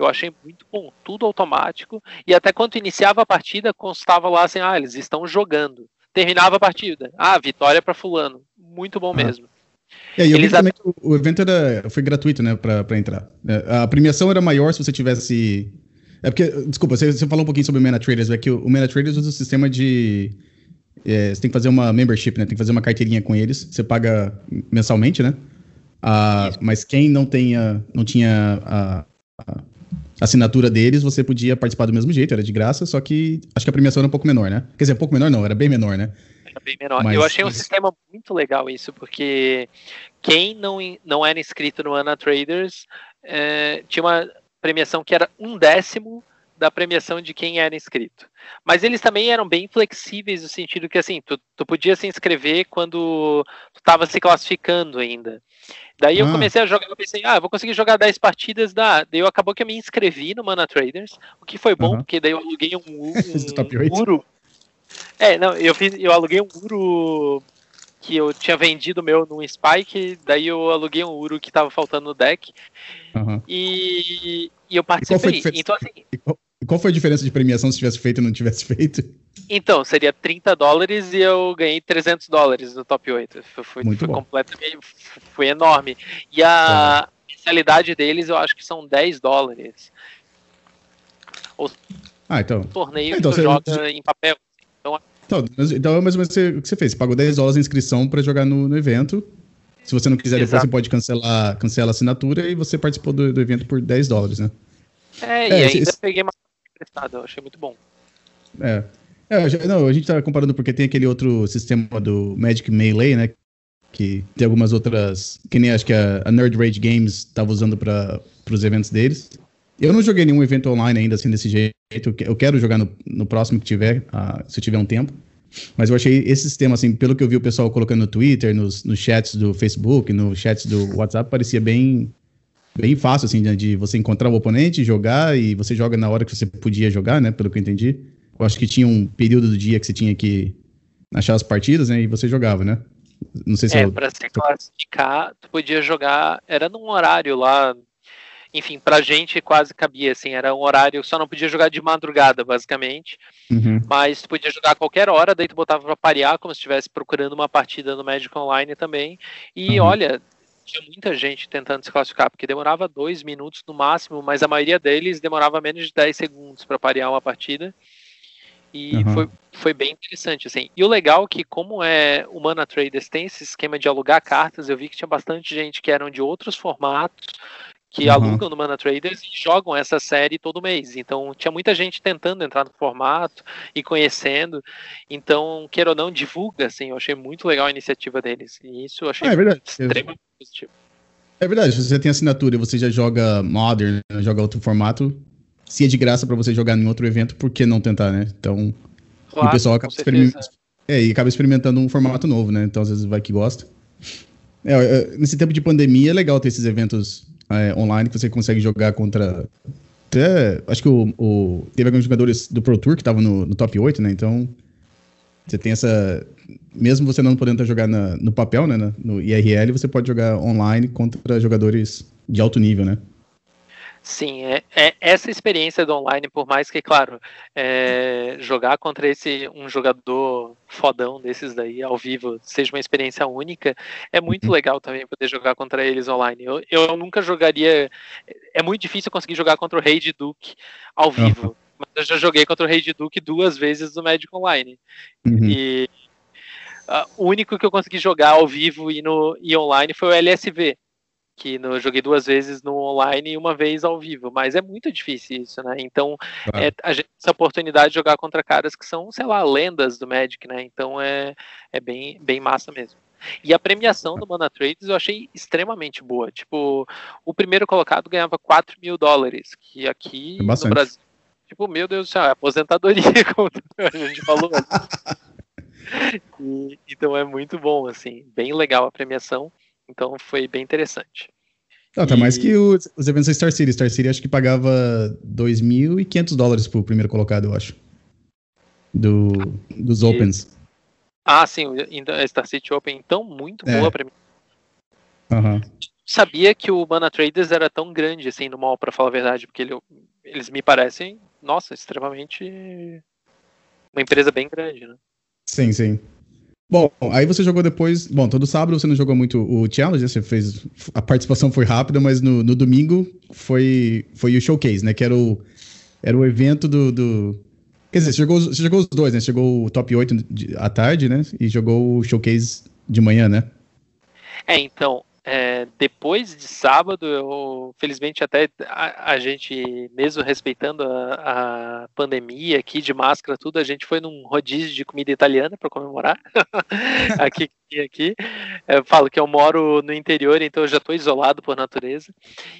Speaker 3: Eu achei muito bom, tudo automático. E até quando iniciava a partida, constava lá assim: ah, eles estão jogando. Terminava a partida. Ah, vitória para Fulano. Muito bom ah. mesmo.
Speaker 1: É, e Eles também o evento era, foi gratuito, né, para entrar. É, a premiação era maior se você tivesse. É porque, desculpa, você, você falou um pouquinho sobre o Mana Traders, é que o, o Mana Traders usa o sistema de. É, você tem que fazer uma membership, né? Tem que fazer uma carteirinha com eles. Você paga mensalmente, né? Ah, mas quem não tenha, não tinha a, a assinatura deles, você podia participar do mesmo jeito, era de graça, só que acho que a premiação era um pouco menor, né? Quer dizer, um pouco menor não, era bem menor, né?
Speaker 3: Era bem menor. Mas, Eu achei um sistema muito legal isso, porque quem não, não era inscrito no Ana Traders é, tinha uma premiação que era um décimo da premiação de quem era inscrito. Mas eles também eram bem flexíveis no sentido que assim, tu, tu podia se inscrever quando tu estava se classificando ainda. Daí eu ah. comecei a jogar, eu pensei, ah, eu vou conseguir jogar 10 partidas da. Daí eu acabou que eu me inscrevi no Mana Traders, o que foi bom, porque daí eu aluguei um, um Uro. É, não, eu fiz, eu aluguei um Uro que eu tinha vendido meu num Spike, daí eu aluguei um Uro que tava faltando no deck. Uhum. E, e eu participei. E então, assim,
Speaker 1: e qual foi a diferença de premiação se tivesse feito ou não tivesse feito?
Speaker 3: Então, seria 30 dólares e eu ganhei 300 dólares no top 8. Foi, Muito foi completamente. Foi enorme. E a é. deles eu acho que são 10 dólares.
Speaker 1: O ah, então.
Speaker 3: torneio
Speaker 1: então,
Speaker 3: que você joga em papel.
Speaker 1: Então, então, então é mais ou menos o que você fez. Você pagou 10 dólares de inscrição para jogar no, no, evento. Se você não quiser, Exato. depois você pode cancelar, cancelar a assinatura e você participou do, do evento por 10 dólares, né?
Speaker 3: É, é e ainda esse... peguei uma emprestado, eu achei muito bom.
Speaker 1: É. é. não, a gente tá comparando porque tem aquele outro sistema do Magic Melee, né? Que tem algumas outras. Que nem acho que a, a Nerd Rage Games estava usando para os eventos deles. Eu não joguei nenhum evento online ainda assim desse jeito. Eu quero jogar no, no próximo que tiver, uh, se tiver um tempo. Mas eu achei esse sistema, assim, pelo que eu vi o pessoal colocando no Twitter, nos, nos chats do Facebook, nos chats do WhatsApp, parecia bem, bem fácil, assim, de, de você encontrar o oponente, jogar, e você joga na hora que você podia jogar, né? Pelo que eu entendi. Eu acho que tinha um período do dia que você tinha que achar as partidas, né? E você jogava, né?
Speaker 3: Não sei se é, eu... pra se classificar, tu podia jogar. Era num horário lá. Enfim, pra gente quase cabia, assim, era um horário, só não podia jogar de madrugada, basicamente. Uhum. Mas tu podia jogar a qualquer hora, daí tu botava pra parear, como se estivesse procurando uma partida no Magic Online também. E uhum. olha, tinha muita gente tentando se classificar, porque demorava dois minutos no máximo, mas a maioria deles demorava menos de 10 segundos para parear uma partida. E uhum. foi, foi bem interessante, assim. E o legal é que, como é o Mana Traders tem esse esquema de alugar cartas, eu vi que tinha bastante gente que eram de outros formatos, que uhum. alugam no Mana Traders e jogam essa série todo mês. Então tinha muita gente tentando entrar no formato e conhecendo. Então, queira ou não, divulga, assim, eu achei muito legal a iniciativa deles. E isso eu achei ah, é extremamente positivo.
Speaker 1: É verdade, se você tem assinatura e você já joga Modern, joga outro formato, se é de graça para você jogar em outro evento, por que não tentar, né? Então, claro, o pessoal acaba. É, e acaba experimentando um formato novo, né? Então, às vezes vai que gosta. É, é nesse tempo de pandemia é legal ter esses eventos é, online que você consegue jogar contra. Até, acho que o, o teve alguns jogadores do Pro Tour que estavam no, no, top 8, né? Então você tem essa. Mesmo você não podendo jogar na, no papel, né? No IRL, você pode jogar online contra jogadores de alto nível, né?
Speaker 3: Sim, é, é, essa experiência do online, por mais que, claro, é, jogar contra esse um jogador fodão desses daí ao vivo seja uma experiência única, é muito uhum. legal também poder jogar contra eles online. Eu, eu nunca jogaria. É muito difícil conseguir jogar contra o Rei de Duke ao vivo. Mas eu já joguei contra o Rei de Duke duas vezes no Magic Online. Uhum. E uh, o único que eu consegui jogar ao vivo e, no, e online foi o LSV que no, joguei duas vezes no online e uma vez ao vivo, mas é muito difícil isso, né? Então, é, a gente essa oportunidade de jogar contra caras que são, sei lá, lendas do Magic, né? Então é, é bem, bem massa mesmo. E a premiação do Mana Trades eu achei extremamente boa. Tipo, o primeiro colocado ganhava 4 mil dólares, que aqui é no Brasil, tipo, meu Deus do céu, é aposentadoria, como a gente falou. e, então é muito bom, assim, bem legal a premiação. Então foi bem interessante.
Speaker 1: Não, tá e... mais que os, os eventos da Star City. Star City acho que pagava 2.500 dólares pro primeiro colocado, eu acho. Do, dos Opens.
Speaker 3: Ah, sim, a Star City Open, então, muito é. boa pra mim.
Speaker 1: Uhum.
Speaker 3: Sabia que o Mana Traders era tão grande assim no mall, para falar a verdade, porque ele, eles me parecem, nossa, extremamente. Uma empresa bem grande, né?
Speaker 1: Sim, sim. Bom, aí você jogou depois. Bom, todo sábado você não jogou muito o Challenge, né? você fez. A participação foi rápida, mas no, no domingo foi, foi o showcase, né? Que era o, era o evento do. do... Quer dizer, você jogou, você jogou os dois, né? Você jogou o top 8 de, à tarde, né? E jogou o showcase de manhã, né?
Speaker 3: É, então, é, depois de sábado, eu felizmente até a, a gente, mesmo respeitando a, a, pandemia aqui de máscara, tudo, a gente foi num rodízio de comida italiana para comemorar aqui. aqui. Eu falo que eu moro no interior, então eu já estou isolado por natureza.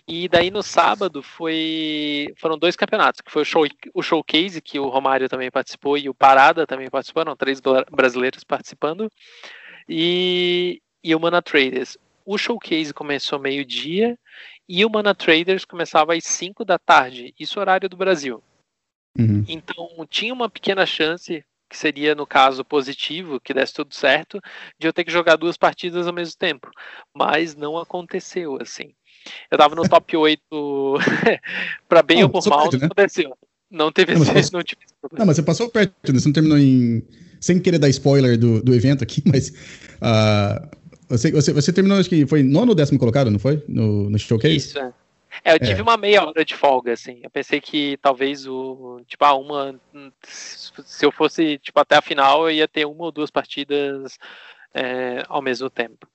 Speaker 3: E daí no sábado foi foram dois campeonatos, que foi o, show, o showcase que o Romário também participou e o Parada também participou, não, três brasileiros participando. E, e o Mana Traders o showcase começou meio-dia e o Mana Traders começava às 5 da tarde, isso horário do Brasil. Uhum. Então tinha uma pequena chance, que seria no caso positivo, que desse tudo certo, de eu ter que jogar duas partidas ao mesmo tempo. Mas não aconteceu assim. Eu tava no top 8 para bem não, ou por mal, perto, não né? aconteceu. Não teve
Speaker 1: não, esse, não, tive não, mas você passou perto, né? você não terminou em. Sem querer dar spoiler do, do evento aqui, mas uh, você, você, você terminou, acho que foi nono ou décimo colocado, não foi? No, no showcase?
Speaker 3: Isso, é. É, eu tive é. uma meia hora de folga, assim. Eu pensei que talvez o. Tipo, ah, uma. Se eu fosse, tipo, até a final, eu ia ter uma ou duas partidas é, ao mesmo tempo.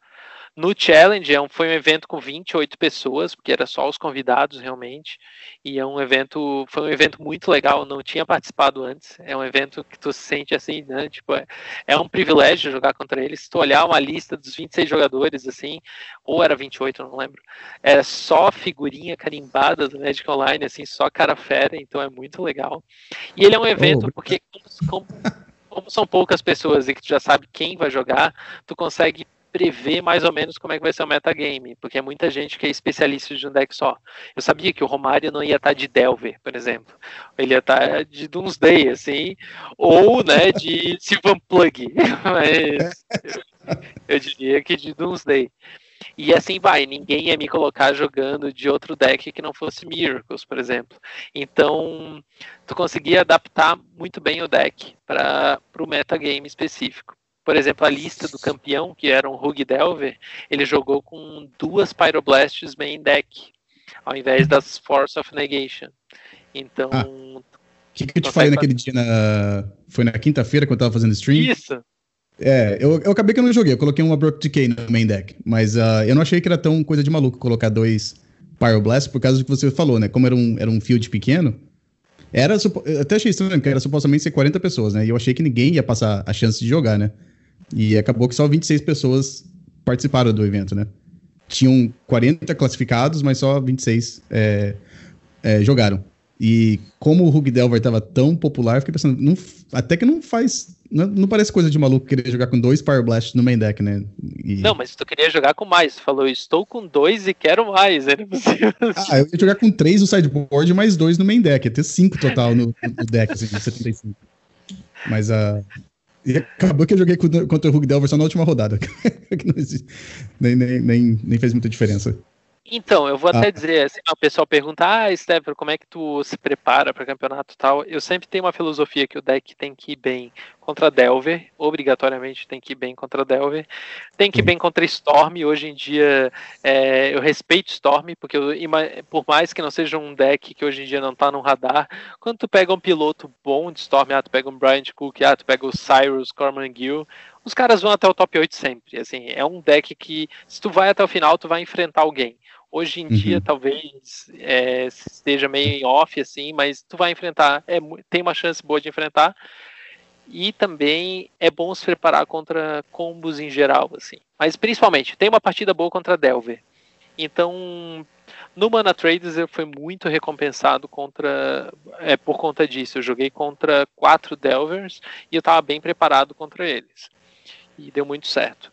Speaker 3: No Challenge é foi um evento com 28 pessoas, porque era só os convidados realmente. E é um evento, foi um evento muito legal, não tinha participado antes. É um evento que tu se sente assim, né? Tipo, é, é um privilégio jogar contra eles. Se tu olhar uma lista dos 26 jogadores, assim, ou era 28, não lembro. É só figurinha carimbada do Magic Online, assim, só cara fera, então é muito legal. E ele é um evento, oh. porque como, como são poucas pessoas e que tu já sabe quem vai jogar, tu consegue prever mais ou menos como é que vai ser o metagame, porque é muita gente que é especialista de um deck só. Eu sabia que o Romário não ia estar de Delver, por exemplo. Ele ia estar de Doomsday, assim, ou né, de Sylvan Plug. Mas eu diria que de Doomsday. E assim vai, ninguém ia me colocar jogando de outro deck que não fosse Miracles, por exemplo. Então, tu conseguia adaptar muito bem o deck para o metagame específico. Por exemplo, a lista do campeão, que era um Rug Delver, ele jogou com duas Pyroblasts main deck, ao invés das Force of Negation. Então. O
Speaker 1: ah, que, que eu te falei naquele dia? Na... Foi na quinta-feira, quando eu tava fazendo stream?
Speaker 3: Isso.
Speaker 1: É, eu, eu acabei que eu não joguei, eu coloquei uma Brook Decay no main deck, mas uh, eu não achei que era tão coisa de maluco colocar dois Pyroblast por causa do que você falou, né? Como era um, era um field pequeno, era. Até achei estranho, que era supostamente ser 40 pessoas, né? E eu achei que ninguém ia passar a chance de jogar, né? E acabou que só 26 pessoas participaram do evento, né? Tinham 40 classificados, mas só 26 é, é, jogaram. E como o Rug Delver estava tão popular, eu fiquei pensando, não, até que não faz. Não, não, parece coisa de maluco querer jogar com dois Power Blast no main deck, né?
Speaker 3: E... Não, mas tu queria jogar com mais. Tu falou, estou com dois e quero mais. Era.
Speaker 1: Ah, eu ia jogar com três no sideboard e mais dois no main deck. Ia ter cinco total no, no deck, assim, 75. Mas a. Uh, e acabou que eu joguei contra o Rug Delver só na última rodada. nem, nem, nem, nem, fez muita diferença.
Speaker 3: Então, eu vou até ah. dizer, assim, o pessoal pergunta, ah, Stephen, como é que tu se prepara para campeonato e tal? Eu sempre tenho uma filosofia que o deck tem que ir bem contra Delver, obrigatoriamente tem que ir bem contra Delver, tem que ir bem contra Storm, hoje em dia é, eu respeito Storm, porque eu, por mais que não seja um deck que hoje em dia não tá no radar, quando tu pega um piloto bom de Storm, ah, tu pega um Bryant Cook, ah, tu pega o Cyrus, Corman Gill, os caras vão até o top 8 sempre, assim, é um deck que se tu vai até o final, tu vai enfrentar alguém. Hoje em uhum. dia, talvez é, esteja meio em off, assim, mas tu vai enfrentar, é, tem uma chance boa de enfrentar. E também é bom se preparar contra combos em geral, assim. Mas principalmente, tem uma partida boa contra Delver. Então, no Mana Traders eu fui muito recompensado contra é, por conta disso. Eu joguei contra quatro Delvers e eu estava bem preparado contra eles. E deu muito certo.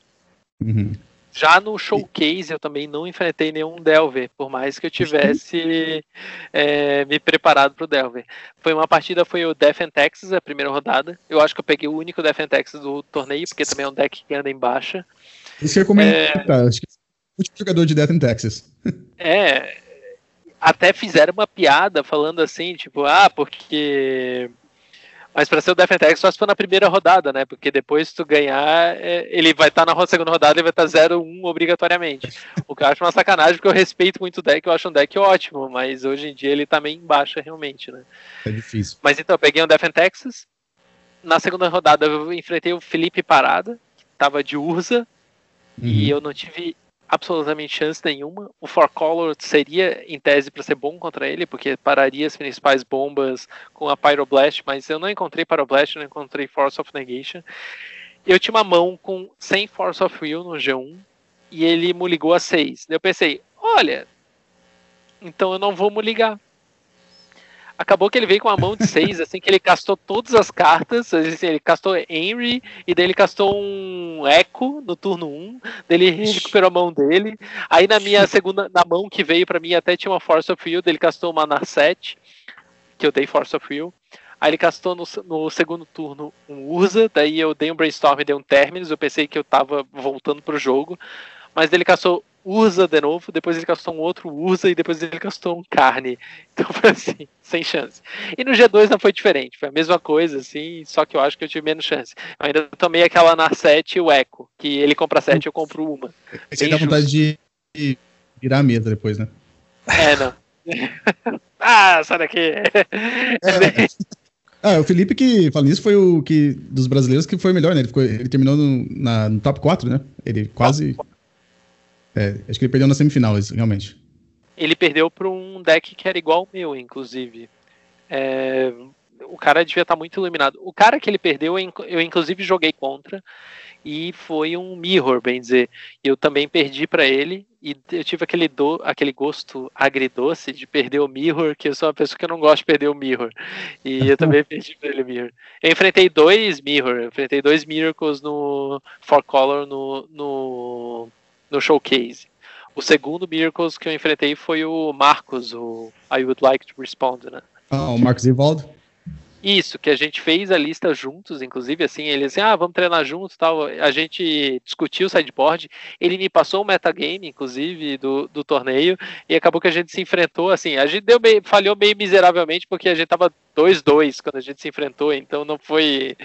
Speaker 1: Uhum.
Speaker 3: Já no showcase eu também não enfrentei nenhum Delver, por mais que eu tivesse é, me preparado para o Delver. Foi uma partida, foi o Death and Texas, a primeira rodada. Eu acho que eu peguei o único Death and Texas do torneio, porque também é um deck que anda em baixa.
Speaker 1: Isso que eu comentar, é... acho que é o último jogador de Death and Texas.
Speaker 3: É, até fizeram uma piada falando assim, tipo, ah, porque mas para ser o Defentex só se for na primeira rodada, né? Porque depois se tu ganhar, é, ele vai estar tá na segunda rodada e vai estar tá 0-1 obrigatoriamente. O que eu acho uma sacanagem, porque eu respeito muito o deck, eu acho um deck ótimo, mas hoje em dia ele tá meio em baixa realmente, né?
Speaker 1: É difícil.
Speaker 3: Mas então, eu peguei um Defentex. Na segunda rodada eu enfrentei o Felipe Parada, que tava de Urza, uhum. e eu não tive absolutamente chance nenhuma. O Four Color seria, em tese, para ser bom contra ele, porque pararia as principais bombas com a Pyroblast, mas eu não encontrei Pyroblast, não encontrei Force of Negation. Eu tinha uma mão com 100 Force of Will no G1 e ele me ligou a 6. Eu pensei, olha, então eu não vou me ligar acabou que ele veio com uma mão de seis, assim, que ele castou todas as cartas, assim, ele castou Henry, e daí ele castou um Echo no turno 1, daí ele recuperou a mão dele, aí na minha segunda, na mão que veio para mim até tinha uma Force of Will, ele castou uma na 7, que eu dei Force of Will, aí ele castou no, no segundo turno um Urza, daí eu dei um Brainstorm e dei um Terminus, eu pensei que eu tava voltando pro jogo, mas ele castou Urza de novo, depois ele castou um outro Urza e depois ele castou um Carne. Então foi assim, sem chance. E no G2 não foi diferente, foi a mesma coisa, assim, só que eu acho que eu tive menos chance. Eu ainda tomei aquela na 7 o Echo, que ele compra 7 eu compro uma.
Speaker 1: Você dá vontade de virar a mesa depois, né?
Speaker 3: É, não. ah, sai daqui!
Speaker 1: É. Ah, o Felipe que, falando isso, foi o que dos brasileiros que foi melhor, né? Ele, ficou, ele terminou no, na, no top 4, né? Ele quase. É, acho que ele perdeu na semifinal, realmente.
Speaker 3: Ele perdeu para um deck que era igual ao meu, inclusive. É, o cara devia estar tá muito iluminado. O cara que ele perdeu, eu inclusive joguei contra e foi um mirror, bem dizer. Eu também perdi para ele e eu tive aquele, do, aquele gosto agridoce de perder o mirror, que eu sou uma pessoa que não gosta de perder o mirror. E eu também perdi para ele o mirror. Eu enfrentei dois mirror, eu enfrentei dois miracles no Four Color no, no no showcase. O segundo Miracles que eu enfrentei foi o Marcos, o I Would Like to Respond, né?
Speaker 1: Ah, o Marcos Evaldo?
Speaker 3: Isso, que a gente fez a lista juntos, inclusive, assim, ele assim, ah, vamos treinar juntos tal. A gente discutiu o sideboard, ele me passou o metagame, inclusive, do, do torneio, e acabou que a gente se enfrentou, assim, a gente deu meio, falhou meio miseravelmente, porque a gente tava 2-2 quando a gente se enfrentou, então não foi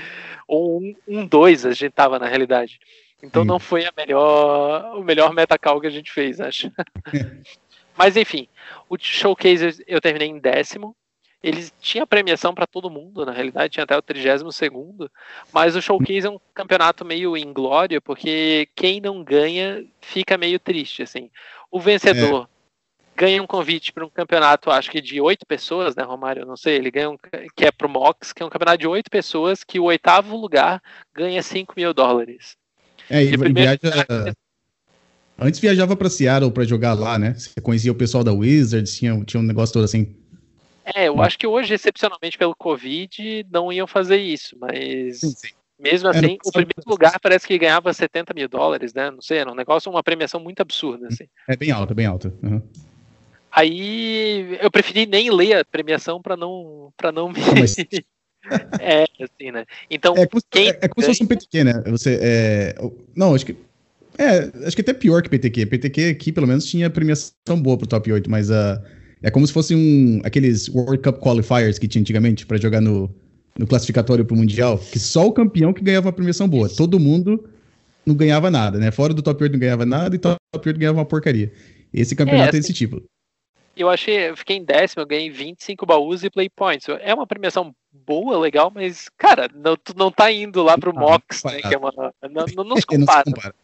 Speaker 3: um 1-2 um, a gente tava na realidade. Então Sim. não foi a melhor, o melhor metacall que a gente fez, acho. Mas enfim, o showcase eu terminei em décimo. Ele tinha premiação para todo mundo, na realidade, tinha até o 32 segundo, mas o showcase é um campeonato meio inglório, porque quem não ganha fica meio triste, assim. O vencedor é. ganha um convite para um campeonato, acho que de oito pessoas, né, Romário? Não sei, ele ganha um que é pro Mox, que é um campeonato de oito pessoas, que o oitavo lugar ganha 5 mil dólares.
Speaker 1: É, e, primeiro... viaja... Antes viajava para Seattle para jogar lá, né? Você conhecia o pessoal da Wizards, tinha, tinha um negócio todo assim.
Speaker 3: É, eu acho que hoje, excepcionalmente pelo Covid, não iam fazer isso, mas sim, sim. mesmo assim, é, o primeiro lugar parece que ganhava 70 mil dólares, né? Não sei, era um negócio, uma premiação muito absurda. Assim.
Speaker 1: É bem alta, bem alta. Uhum.
Speaker 3: Aí eu preferi nem ler a premiação para não, pra não me. Mas... é, assim, né? Então,
Speaker 1: é, como, quem... é, é como se fosse um PTQ, né? Você, é... Não, acho que É, acho que até pior que PTQ. PTQ aqui, pelo menos, tinha premiação boa pro top 8, mas uh, é como se fosse um aqueles World Cup Qualifiers que tinha antigamente para jogar no, no classificatório pro Mundial, que só o campeão que ganhava uma premiação boa. Todo mundo não ganhava nada, né? Fora do top 8 não ganhava nada e top 8 ganhava uma porcaria. Esse campeonato é, é desse tipo.
Speaker 3: Eu achei, eu fiquei em décimo, eu ganhei 25 baús e play points. É uma premiação boa, legal, mas, cara, não, tu não tá indo lá pro ah, Mox, né? Que é uma. Não, não, não se compara. não se compara.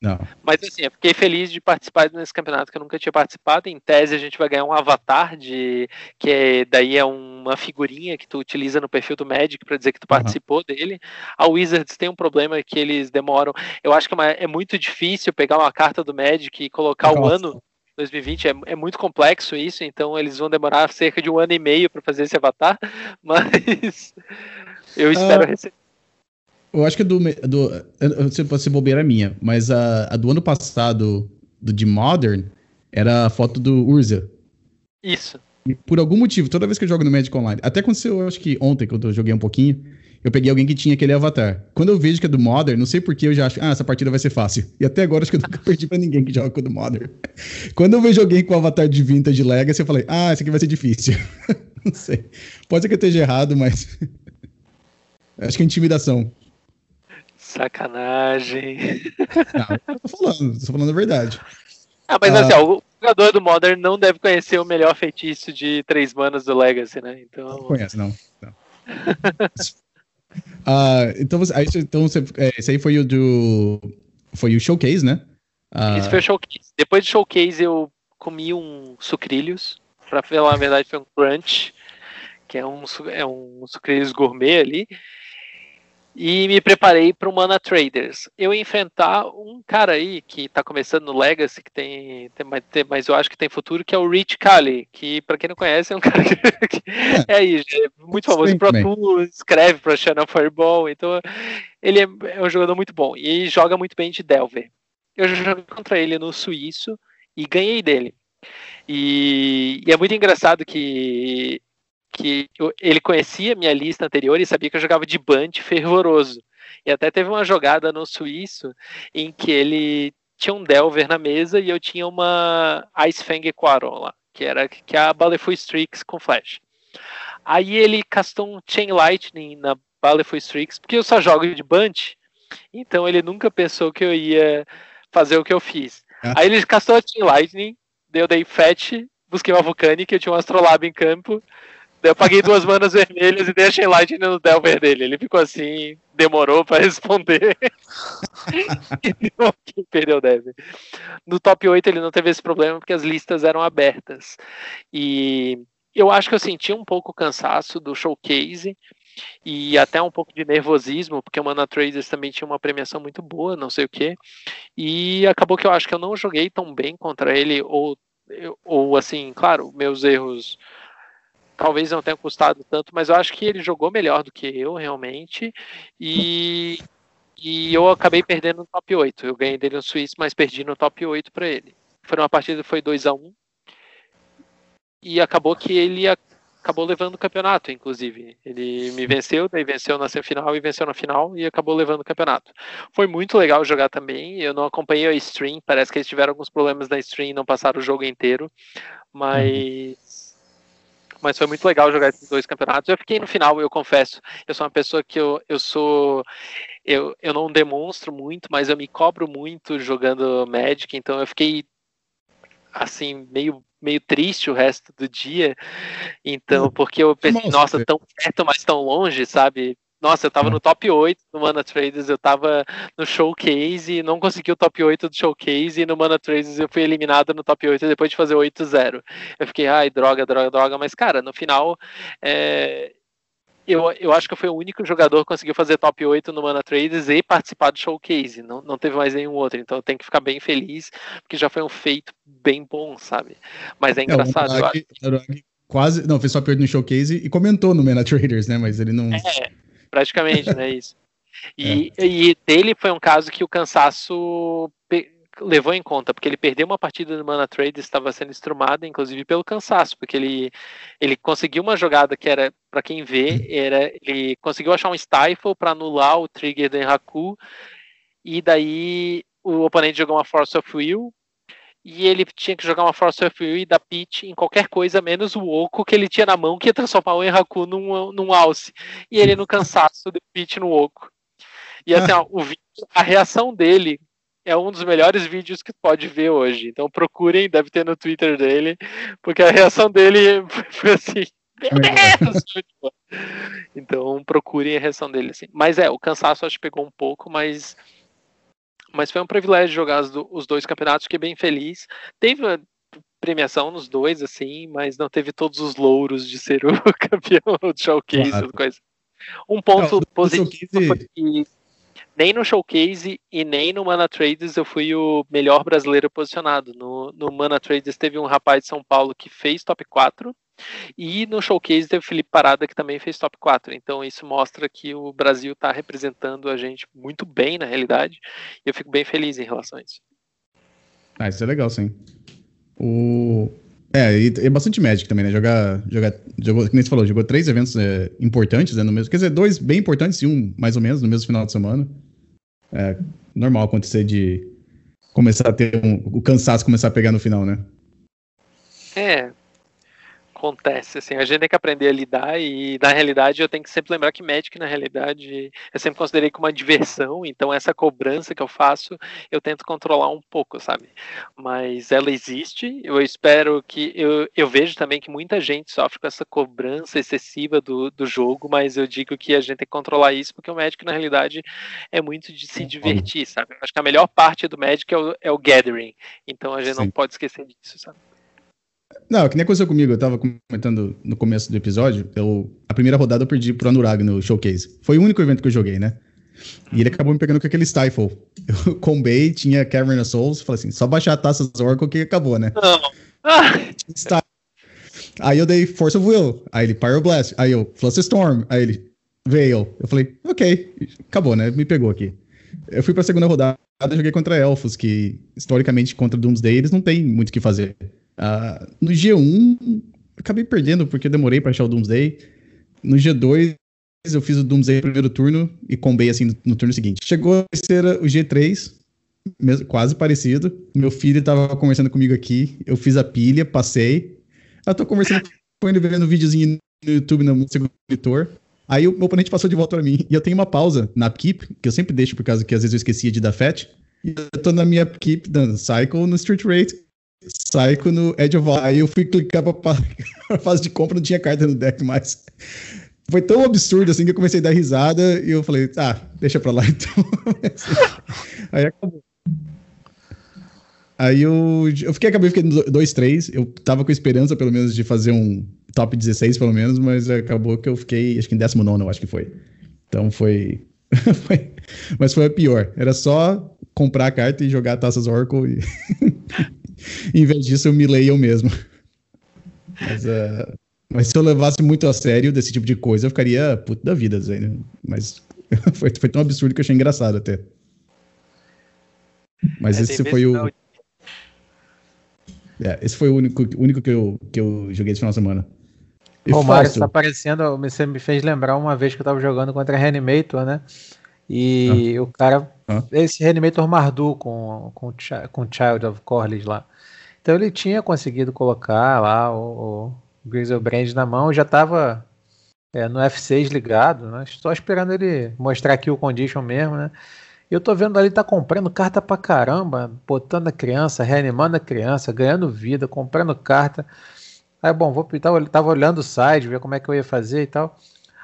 Speaker 1: Não.
Speaker 3: Mas assim, eu fiquei feliz de participar desse campeonato que eu nunca tinha participado. Em tese, a gente vai ganhar um avatar de que é, daí é uma figurinha que tu utiliza no perfil do Magic para dizer que tu participou uhum. dele. A Wizards tem um problema que eles demoram. Eu acho que é, uma, é muito difícil pegar uma carta do Magic e colocar Nossa. o ano 2020 é, é, muito complexo isso, então eles vão demorar cerca de um ano e meio para fazer esse avatar, mas eu espero uh, receber
Speaker 1: eu acho que a do. do pode ser bobeira minha, mas a, a do ano passado, do de Modern, era a foto do Urza.
Speaker 3: Isso.
Speaker 1: E por algum motivo, toda vez que eu jogo no Magic Online, até aconteceu, eu acho que ontem, que eu joguei um pouquinho, eu peguei alguém que tinha aquele avatar. Quando eu vejo que é do Modern, não sei porquê, eu já acho, ah, essa partida vai ser fácil. E até agora acho que eu nunca perdi pra ninguém que joga com o do Modern. Quando eu vejo alguém com o avatar de Vintage Legacy, eu falei, ah, esse aqui vai ser difícil. não sei. Pode ser que eu esteja errado, mas. acho que é intimidação.
Speaker 3: Sacanagem.
Speaker 1: Não, tô falando, tô falando a verdade.
Speaker 3: Ah, mas assim, ó, o jogador do Modern não deve conhecer o melhor feitiço de três manas do Legacy, né? Então...
Speaker 1: Não conhece, não. não. Uh, então, você, aí, então você, é, esse aí foi o do. Foi o showcase, né?
Speaker 3: Uh... Esse foi o showcase. Depois do showcase eu comi um sucrilhos. Pra falar a verdade, foi um crunch, que é um, é um sucrilhos gourmet ali e me preparei para o Mana Traders. Eu ia enfrentar um cara aí que está começando no Legacy, que tem, tem, tem, mas eu acho que tem futuro, que é o Rich Kali, que para quem não conhece é um cara que, que é, aí, é muito famoso Pro Tour, escreve para Channel Fireball, então ele é, é, um jogador muito bom e joga muito bem de Delver. Eu joguei contra ele no Suíço e ganhei dele. E, e é muito engraçado que que eu, ele conhecia minha lista anterior e sabia que eu jogava de Bunt fervoroso. E até teve uma jogada no Suíço em que ele tinha um Delver na mesa e eu tinha uma Ice Fang Quaron lá, que era que é a Baleful Strix com Flash. Aí ele castou um Chain Lightning na Baleful Strix, porque eu só jogo de Bunt, então ele nunca pensou que eu ia fazer o que eu fiz. É. Aí ele castou a Chain Lightning, eu dei Fetch, busquei uma Vulcanic, eu tinha um Astrolabe em campo, eu paguei duas manas vermelhas e deixei Light no Delver dele. Ele ficou assim, demorou para responder. e perdeu o Delver. No top 8 ele não teve esse problema porque as listas eram abertas. E eu acho que eu senti um pouco o cansaço do showcase e até um pouco de nervosismo, porque o Mana Traders também tinha uma premiação muito boa, não sei o que. E acabou que eu acho que eu não joguei tão bem contra ele, ou, ou assim, claro, meus erros talvez não tenha custado tanto, mas eu acho que ele jogou melhor do que eu, realmente. E, e eu acabei perdendo no top 8. Eu ganhei dele no Suíço, mas perdi no top 8 para ele. Foi uma partida foi 2 a 1 E acabou que ele acabou levando o campeonato, inclusive. Ele me venceu, daí venceu na semifinal e venceu na final e acabou levando o campeonato. Foi muito legal jogar também. Eu não acompanhei a stream, parece que eles tiveram alguns problemas na stream e não passaram o jogo inteiro. Mas mas foi muito legal jogar esses dois campeonatos. Eu fiquei no final, eu confesso. Eu sou uma pessoa que eu, eu sou. Eu, eu não demonstro muito, mas eu me cobro muito jogando Magic, então eu fiquei assim, meio, meio triste o resto do dia. Então, porque eu pensei, nossa, tão perto, mas tão longe, sabe? Nossa, eu tava no top 8 no Mana Traders, eu tava no Showcase e não consegui o top 8 do Showcase e no Mana Traders eu fui eliminado no top 8 depois de fazer 8-0. Eu fiquei, ai, droga, droga, droga, mas cara, no final é, eu, eu acho que eu fui o único jogador que conseguiu fazer top 8 no Mana Traders e participar do Showcase, não, não teve mais nenhum outro, então eu tenho que ficar bem feliz, porque já foi um feito bem bom, sabe? Mas é, é engraçado, é, eu acho.
Speaker 1: Quase, não, fez top 8 no Showcase e comentou no Mana Traders, né? Mas ele não.
Speaker 3: É, praticamente, né? Isso. E, é. e dele foi um caso que o cansaço levou em conta, porque ele perdeu uma partida do Mana Trade, estava sendo estrumado, inclusive pelo cansaço, porque ele, ele conseguiu uma jogada que era, para quem vê, era ele conseguiu achar um Stifle para anular o trigger do Enraku, e daí o oponente jogou uma Force of Will e ele tinha que jogar uma Force of Will dar pitch em qualquer coisa, menos o oco que ele tinha na mão, que ia transformar o Enraku num, num alce. E ele no cansaço deu pitch no oco. E assim, ó, o vídeo, a reação dele é um dos melhores vídeos que pode ver hoje. Então procurem, deve ter no Twitter dele, porque a reação dele foi assim. Meu Deus! então procurem a reação dele assim. Mas é, o cansaço acho que pegou um pouco, mas mas foi um privilégio jogar os dois campeonatos, fiquei bem feliz. Teve premiação nos dois, assim, mas não teve todos os louros de ser o campeão do showcase, claro. coisa. Um ponto não, positivo foi que nem no showcase e nem no Mana Trades eu fui o melhor brasileiro posicionado. No, no Mana Trades teve um rapaz de São Paulo que fez top 4 e no showcase teve o Felipe Parada, que também fez top 4. Então isso mostra que o Brasil está representando a gente muito bem, na realidade. E eu fico bem feliz em relação a isso.
Speaker 1: Ah, isso é legal, sim. O... É, e é bastante Magic também, né? Jogar, jogar, jogou, como você falou, jogou três eventos é, importantes, né, no mesmo, quer dizer, dois bem importantes e um mais ou menos no mesmo final de semana. É normal acontecer de começar a ter um, o cansaço começar a pegar no final, né?
Speaker 3: É, acontece, assim, a gente tem que aprender a lidar e na realidade eu tenho que sempre lembrar que Magic na realidade eu sempre considerei como uma diversão, então essa cobrança que eu faço eu tento controlar um pouco, sabe? Mas ela existe, eu espero que eu, eu vejo também que muita gente sofre com essa cobrança excessiva do, do jogo, mas eu digo que a gente tem que controlar isso porque o Magic na realidade é muito de se divertir, sabe? Acho que a melhor parte do Magic é o, é o gathering, então a gente Sim. não pode esquecer disso, sabe?
Speaker 1: Não, que nem aconteceu comigo, eu tava comentando no começo do episódio, eu, a primeira rodada eu perdi pro Anurag no Showcase. Foi o único evento que eu joguei, né? E ele acabou me pegando com aquele Stifle. Eu combei, tinha Cavern of Souls, falei assim, só baixar a taça do Oracle que acabou, né? Não. Aí eu dei Force of Will, aí ele Pyroblast, aí eu Fluster Storm, aí ele Veil. Eu falei, ok, acabou, né? Me pegou aqui. Eu fui pra segunda rodada, joguei contra Elfos, que historicamente contra Doomsday eles não tem muito o que fazer. Uh, no G1, acabei perdendo porque demorei para achar o Doomsday. No G2, eu fiz o Doomsday no primeiro turno e combei assim no, no turno seguinte. Chegou a terceira, o G3, mesmo, quase parecido. Meu filho tava conversando comigo aqui, eu fiz a pilha, passei. Eu tô conversando com ele, vendo um videozinho no YouTube no segundo monitor. Aí o meu oponente passou de volta para mim. E eu tenho uma pausa na upkeep, que eu sempre deixo por causa que às vezes eu esquecia de dar fetch. E eu tô na minha upkeep dando cycle no street rate Psycho no Edge of Aí eu fui clicar pra, fase de compra, não tinha carta no deck mais. Foi tão absurdo assim que eu comecei a dar risada e eu falei, ah, deixa pra lá então. aí acabou. Aí eu, eu fiquei, acabei ficando 2-3. Eu tava com esperança, pelo menos, de fazer um top 16, pelo menos, mas acabou que eu fiquei, acho que em 19, eu acho que foi. Então foi. foi mas foi a pior. Era só comprar a carta e jogar taças Oracle e. em vez disso, eu me leio eu mesmo. Mas, uh, mas, se eu levasse muito a sério desse tipo de coisa, eu ficaria puto da vida, Zé. Mas foi, foi, tão absurdo que eu achei engraçado até. Mas é, esse foi o. É, esse foi o único, único que, eu, que eu joguei esse final de semana.
Speaker 2: o Mário, tá aparecendo, você me fez lembrar uma vez que eu tava jogando contra Reanimator, né? E ah. o cara, ah. esse Reanimator Mardu com, com, com Child of Corlys lá. Então ele tinha conseguido colocar lá o, o Griselbrand na mão, já estava é, no F6 ligado, né? Só esperando ele mostrar aqui o condition mesmo, né? Eu tô vendo ali, tá comprando carta pra caramba, botando a criança, reanimando a criança, ganhando vida, comprando carta. Aí, bom, vou tava, tava olhando o site, ver como é que eu ia fazer e tal.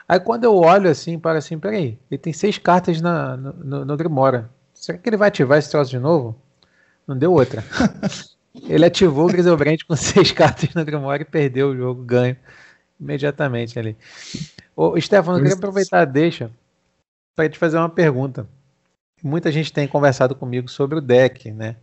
Speaker 2: Aí quando eu olho assim, para assim, peraí, ele tem seis cartas na, no, no, Grimora. Será que ele vai ativar esse troço de novo? Não deu outra. ele ativou o Griselbrand com seis cartas no Grimora e perdeu o jogo, ganho imediatamente ali. Ô, Stefano, eu queria aproveitar a deixa para te fazer uma pergunta. Muita gente tem conversado comigo sobre o deck, né?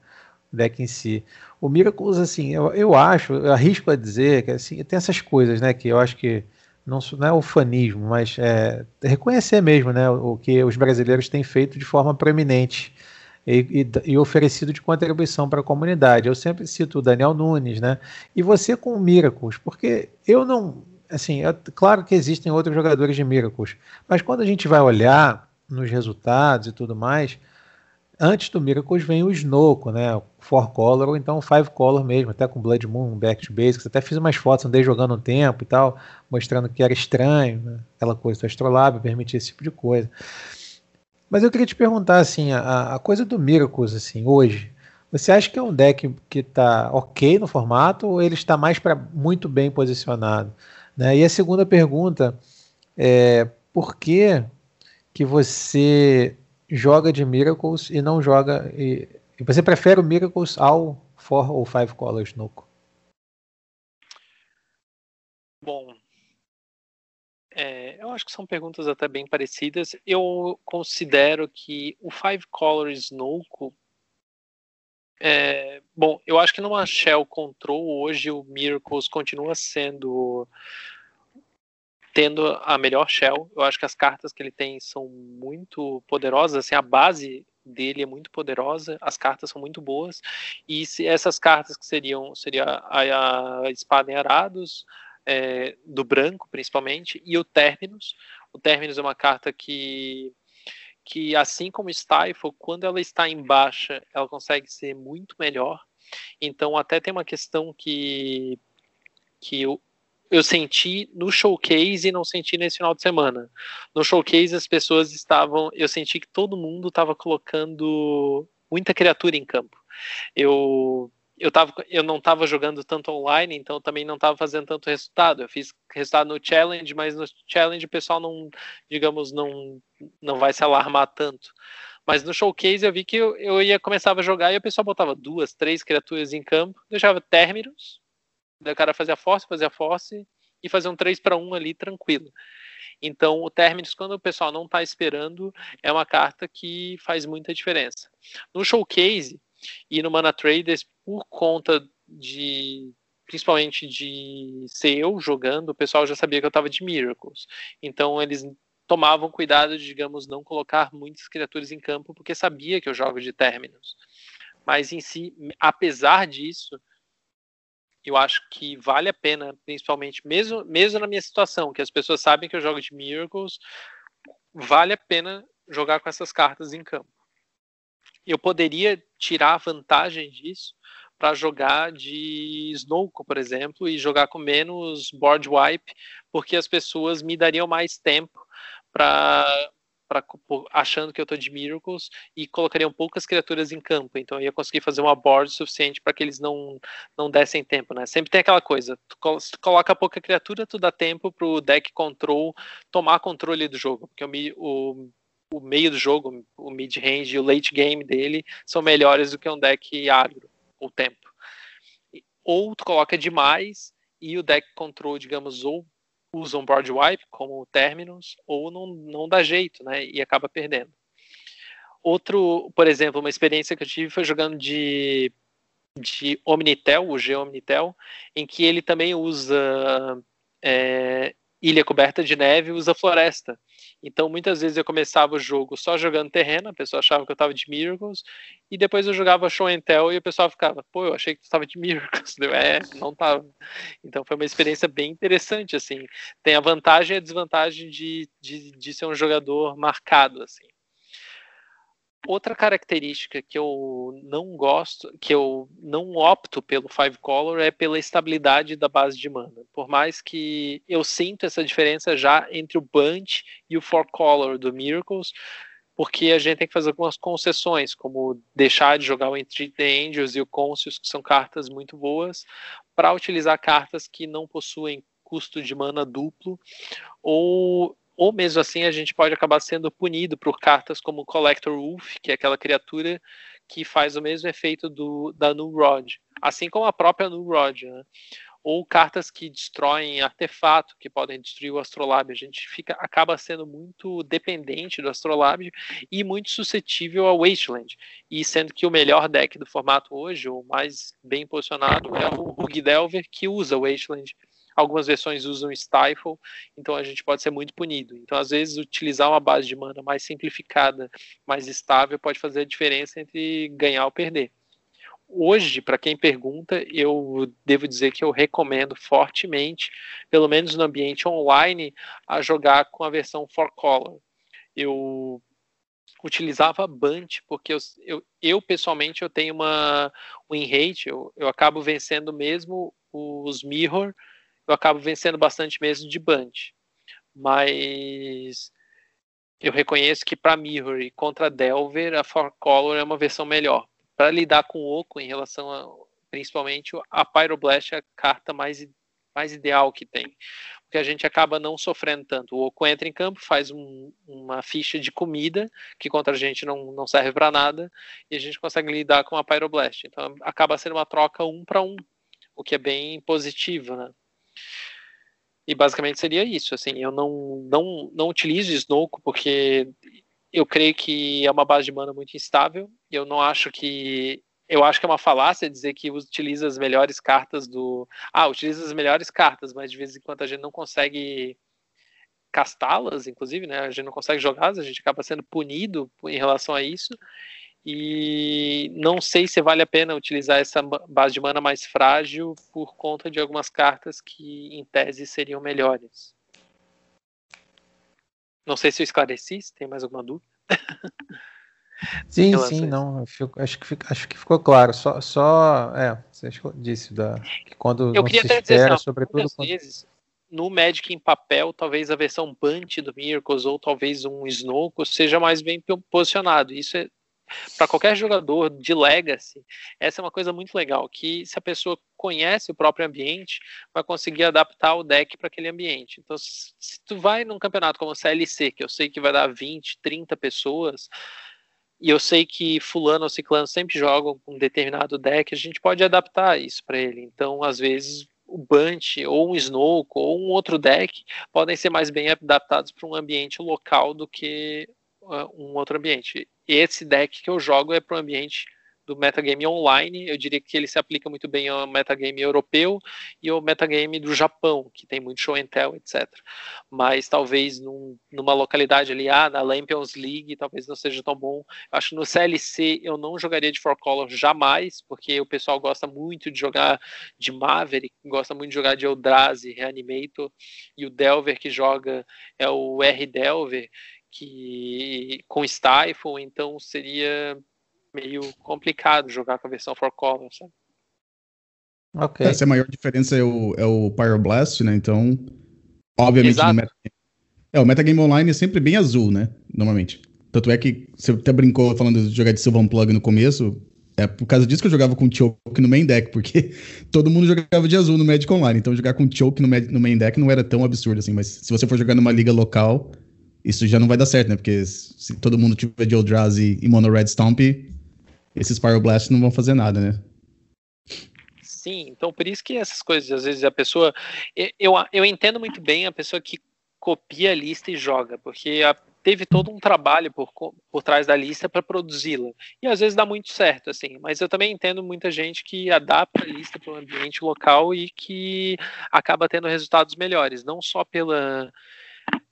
Speaker 2: O deck em si. O Miracles, assim, eu, eu acho, eu arrisco a dizer que assim, tem essas coisas, né? Que eu acho que não, não é ufanismo, mas é, reconhecer mesmo né, o que os brasileiros têm feito de forma proeminente e, e, e oferecido de contribuição para a comunidade. Eu sempre cito o Daniel Nunes, né? E você com o Miracles, porque eu não. Assim, é claro que existem outros jogadores de Miracles, mas quando a gente vai olhar nos resultados e tudo mais, Antes do Miracles vem o Snoco, né? Four Color ou então Five Color mesmo, até com Blood Moon, Back to Basics. Até fiz umas fotos, andei jogando um tempo e tal, mostrando que era estranho, né? aquela coisa do Astrolab, permitir esse tipo de coisa. Mas eu queria te perguntar, assim, a, a coisa do Miracles, assim, hoje, você acha que é um deck que está ok no formato ou ele está mais para muito bem posicionado? Né? E a segunda pergunta é por que, que você joga de Miracles e não joga. E, e você prefere o Miracles ao Four ou Five Colors Nuco?
Speaker 3: Bom, é, eu acho que são perguntas até bem parecidas. Eu considero que o Five Colors Nuco. É, bom, eu acho que numa Shell Control hoje o Miracles continua sendo tendo a melhor shell. Eu acho que as cartas que ele tem são muito poderosas, assim, a base dele é muito poderosa, as cartas são muito boas. E se essas cartas que seriam seria a, a espada em arados, é, do branco principalmente, e o Terminus. O Terminus é uma carta que que assim como Stifle, quando ela está em baixa, ela consegue ser muito melhor. Então até tem uma questão que que eu senti no showcase e não senti nesse final de semana. No showcase as pessoas estavam, eu senti que todo mundo estava colocando muita criatura em campo. Eu eu, tava, eu não estava jogando tanto online, então também não estava fazendo tanto resultado. Eu fiz resultado no challenge, mas no challenge o pessoal não, digamos, não, não vai se alarmar tanto. Mas no showcase eu vi que eu, eu ia começar a jogar e o pessoal botava duas, três criaturas em campo, deixava términos, o cara fazia force, fazia force e fazia um 3 para 1 ali tranquilo. Então, o Terminus, quando o pessoal não está esperando, é uma carta que faz muita diferença. No Showcase e no Mana Traders, por conta de principalmente de ser eu jogando, o pessoal já sabia que eu estava de Miracles. Então, eles tomavam cuidado de, digamos, não colocar muitas criaturas em campo, porque sabia que eu jogo de Terminus. Mas em si, apesar disso, eu acho que vale a pena, principalmente, mesmo, mesmo na minha situação, que as pessoas sabem que eu jogo de Miracles, vale a pena jogar com essas cartas em campo. Eu poderia tirar vantagem disso para jogar de Snowco, por exemplo, e jogar com menos board wipe, porque as pessoas me dariam mais tempo para achando que eu tô de Miracles e colocariam poucas criaturas em campo. Então eu ia conseguir fazer uma board suficiente para que eles não, não dessem tempo, né? Sempre tem aquela coisa, tu, coloca pouca criatura, tu dá tempo pro deck control tomar controle do jogo, porque o, o, o meio do jogo, o mid-range e o late game dele são melhores do que um deck agro, o tempo. Ou tu coloca demais e o deck control, digamos, ou usam board wipe como terminus ou não, não dá jeito, né? E acaba perdendo. Outro, por exemplo, uma experiência que eu tive foi jogando de, de Omnitel, o G Omnitel, em que ele também usa é, ilha coberta de neve usa floresta. Então, muitas vezes eu começava o jogo só jogando terreno, a pessoa achava que eu estava de Miracles, e depois eu jogava Show and Tell e o pessoal ficava, pô, eu achei que tu estava de Miracles. Eu, é, não estava. Então, foi uma experiência bem interessante, assim. Tem a vantagem e a desvantagem de, de, de ser um jogador marcado, assim. Outra característica que eu não gosto, que eu não opto pelo Five Color é pela estabilidade da base de mana. Por mais que eu sinto essa diferença já entre o Bunch e o Four Color do Miracles, porque a gente tem que fazer algumas concessões, como deixar de jogar o Entreat the Angels e o Conscious, que são cartas muito boas, para utilizar cartas que não possuem custo de mana duplo, ou ou mesmo assim a gente pode acabar sendo punido por cartas como Collector Wolf, que é aquela criatura que faz o mesmo efeito do, da Null Rod, assim como a própria Null Rod, né? ou cartas que destroem artefato, que podem destruir o Astrolabe. A gente fica, acaba sendo muito dependente do Astrolabe e muito suscetível ao Wasteland. E sendo que o melhor deck do formato hoje, o mais bem posicionado, é o Rug Delver, que usa Wasteland Algumas versões usam Stifle, então a gente pode ser muito punido. Então, às vezes, utilizar uma base de mana mais simplificada, mais estável, pode fazer a diferença entre ganhar ou perder. Hoje, para quem pergunta, eu devo dizer que eu recomendo fortemente, pelo menos no ambiente online, a jogar com a versão For Color. Eu utilizava Bunt, porque eu, eu, eu, pessoalmente eu tenho uma win rate, eu, eu acabo vencendo mesmo os Mirror, eu acabo vencendo bastante mesmo de Bunt. Mas eu reconheço que para Mirror e contra Delver, a Four Color é uma versão melhor. Para lidar com o Oco em relação a principalmente a Pyroblast é a carta mais, mais ideal que tem porque a gente acaba não sofrendo tanto. O Oco entra em campo, faz um, uma ficha de comida, que contra a gente não, não serve para nada, e a gente consegue lidar com a Pyroblast. Então acaba sendo uma troca um para um, o que é bem positivo, né? E basicamente seria isso. Assim, eu não, não, não utilizo Snoke porque eu creio que é uma base de mana muito instável. Eu não acho que eu acho que é uma falácia dizer que utiliza as melhores cartas do. Ah, utiliza as melhores cartas, mas de vez em quando a gente não consegue castá-las, inclusive, né? A gente não consegue jogá-las, a gente acaba sendo punido em relação a isso. E não sei se vale a pena utilizar essa base de mana mais frágil por conta de algumas cartas que, em tese, seriam melhores. Não sei se eu esclareci, se tem mais alguma dúvida.
Speaker 2: Sim, sim, não. Fico, acho, que, acho que ficou claro. Só, só é, você disse da, que quando
Speaker 3: eu queria se espera, assim, sobretudo quando... vezes, no Magic em papel, talvez a versão Bunt do Miracles ou talvez um Snow seja mais bem posicionado. Isso é para qualquer jogador de Legacy, essa é uma coisa muito legal, que se a pessoa conhece o próprio ambiente, vai conseguir adaptar o deck para aquele ambiente. Então, se tu vai num campeonato como o CLC, que eu sei que vai dar 20, 30 pessoas, e eu sei que fulano ou ciclano sempre jogam um determinado deck, a gente pode adaptar isso para ele. Então, às vezes, o Bunt, ou um Snoke, ou um outro deck podem ser mais bem adaptados para um ambiente local do que uh, um outro ambiente. Esse deck que eu jogo é para um ambiente do metagame online, eu diria que ele se aplica muito bem ao metagame europeu e ao metagame do Japão, que tem muito show and tell, etc. Mas talvez num, numa localidade ali, ah, na Lampions League, talvez não seja tão bom. Acho que no CLC eu não jogaria de Four Color jamais, porque o pessoal gosta muito de jogar de Maverick, gosta muito de jogar de Eldrazi, Reanimator, e o Delver que joga é o R Delver, que com Stifle, então seria meio complicado jogar com a versão for color, sabe?
Speaker 1: Ok. Essa é a maior diferença é o, é o Pyroblast, né? Então, obviamente Exato. no metagame. É, o metagame online é sempre bem azul, né? Normalmente. Tanto é que você até brincou falando de jogar de Sylvan Plug no começo. É por causa disso que eu jogava com Choke no main deck, porque todo mundo jogava de azul no Magic Online. Então jogar com Choke no, no main deck não era tão absurdo assim. Mas se você for jogar numa liga local, isso já não vai dar certo, né? Porque se todo mundo tiver de Eldrazi e Mono Red Stomp, esses Pyroblast não vão fazer nada, né?
Speaker 3: Sim, então por isso que essas coisas, às vezes a pessoa. Eu, eu entendo muito bem a pessoa que copia a lista e joga, porque a, teve todo um trabalho por, por trás da lista para produzi-la. E às vezes dá muito certo, assim. Mas eu também entendo muita gente que adapta a lista para o ambiente local e que acaba tendo resultados melhores, não só pela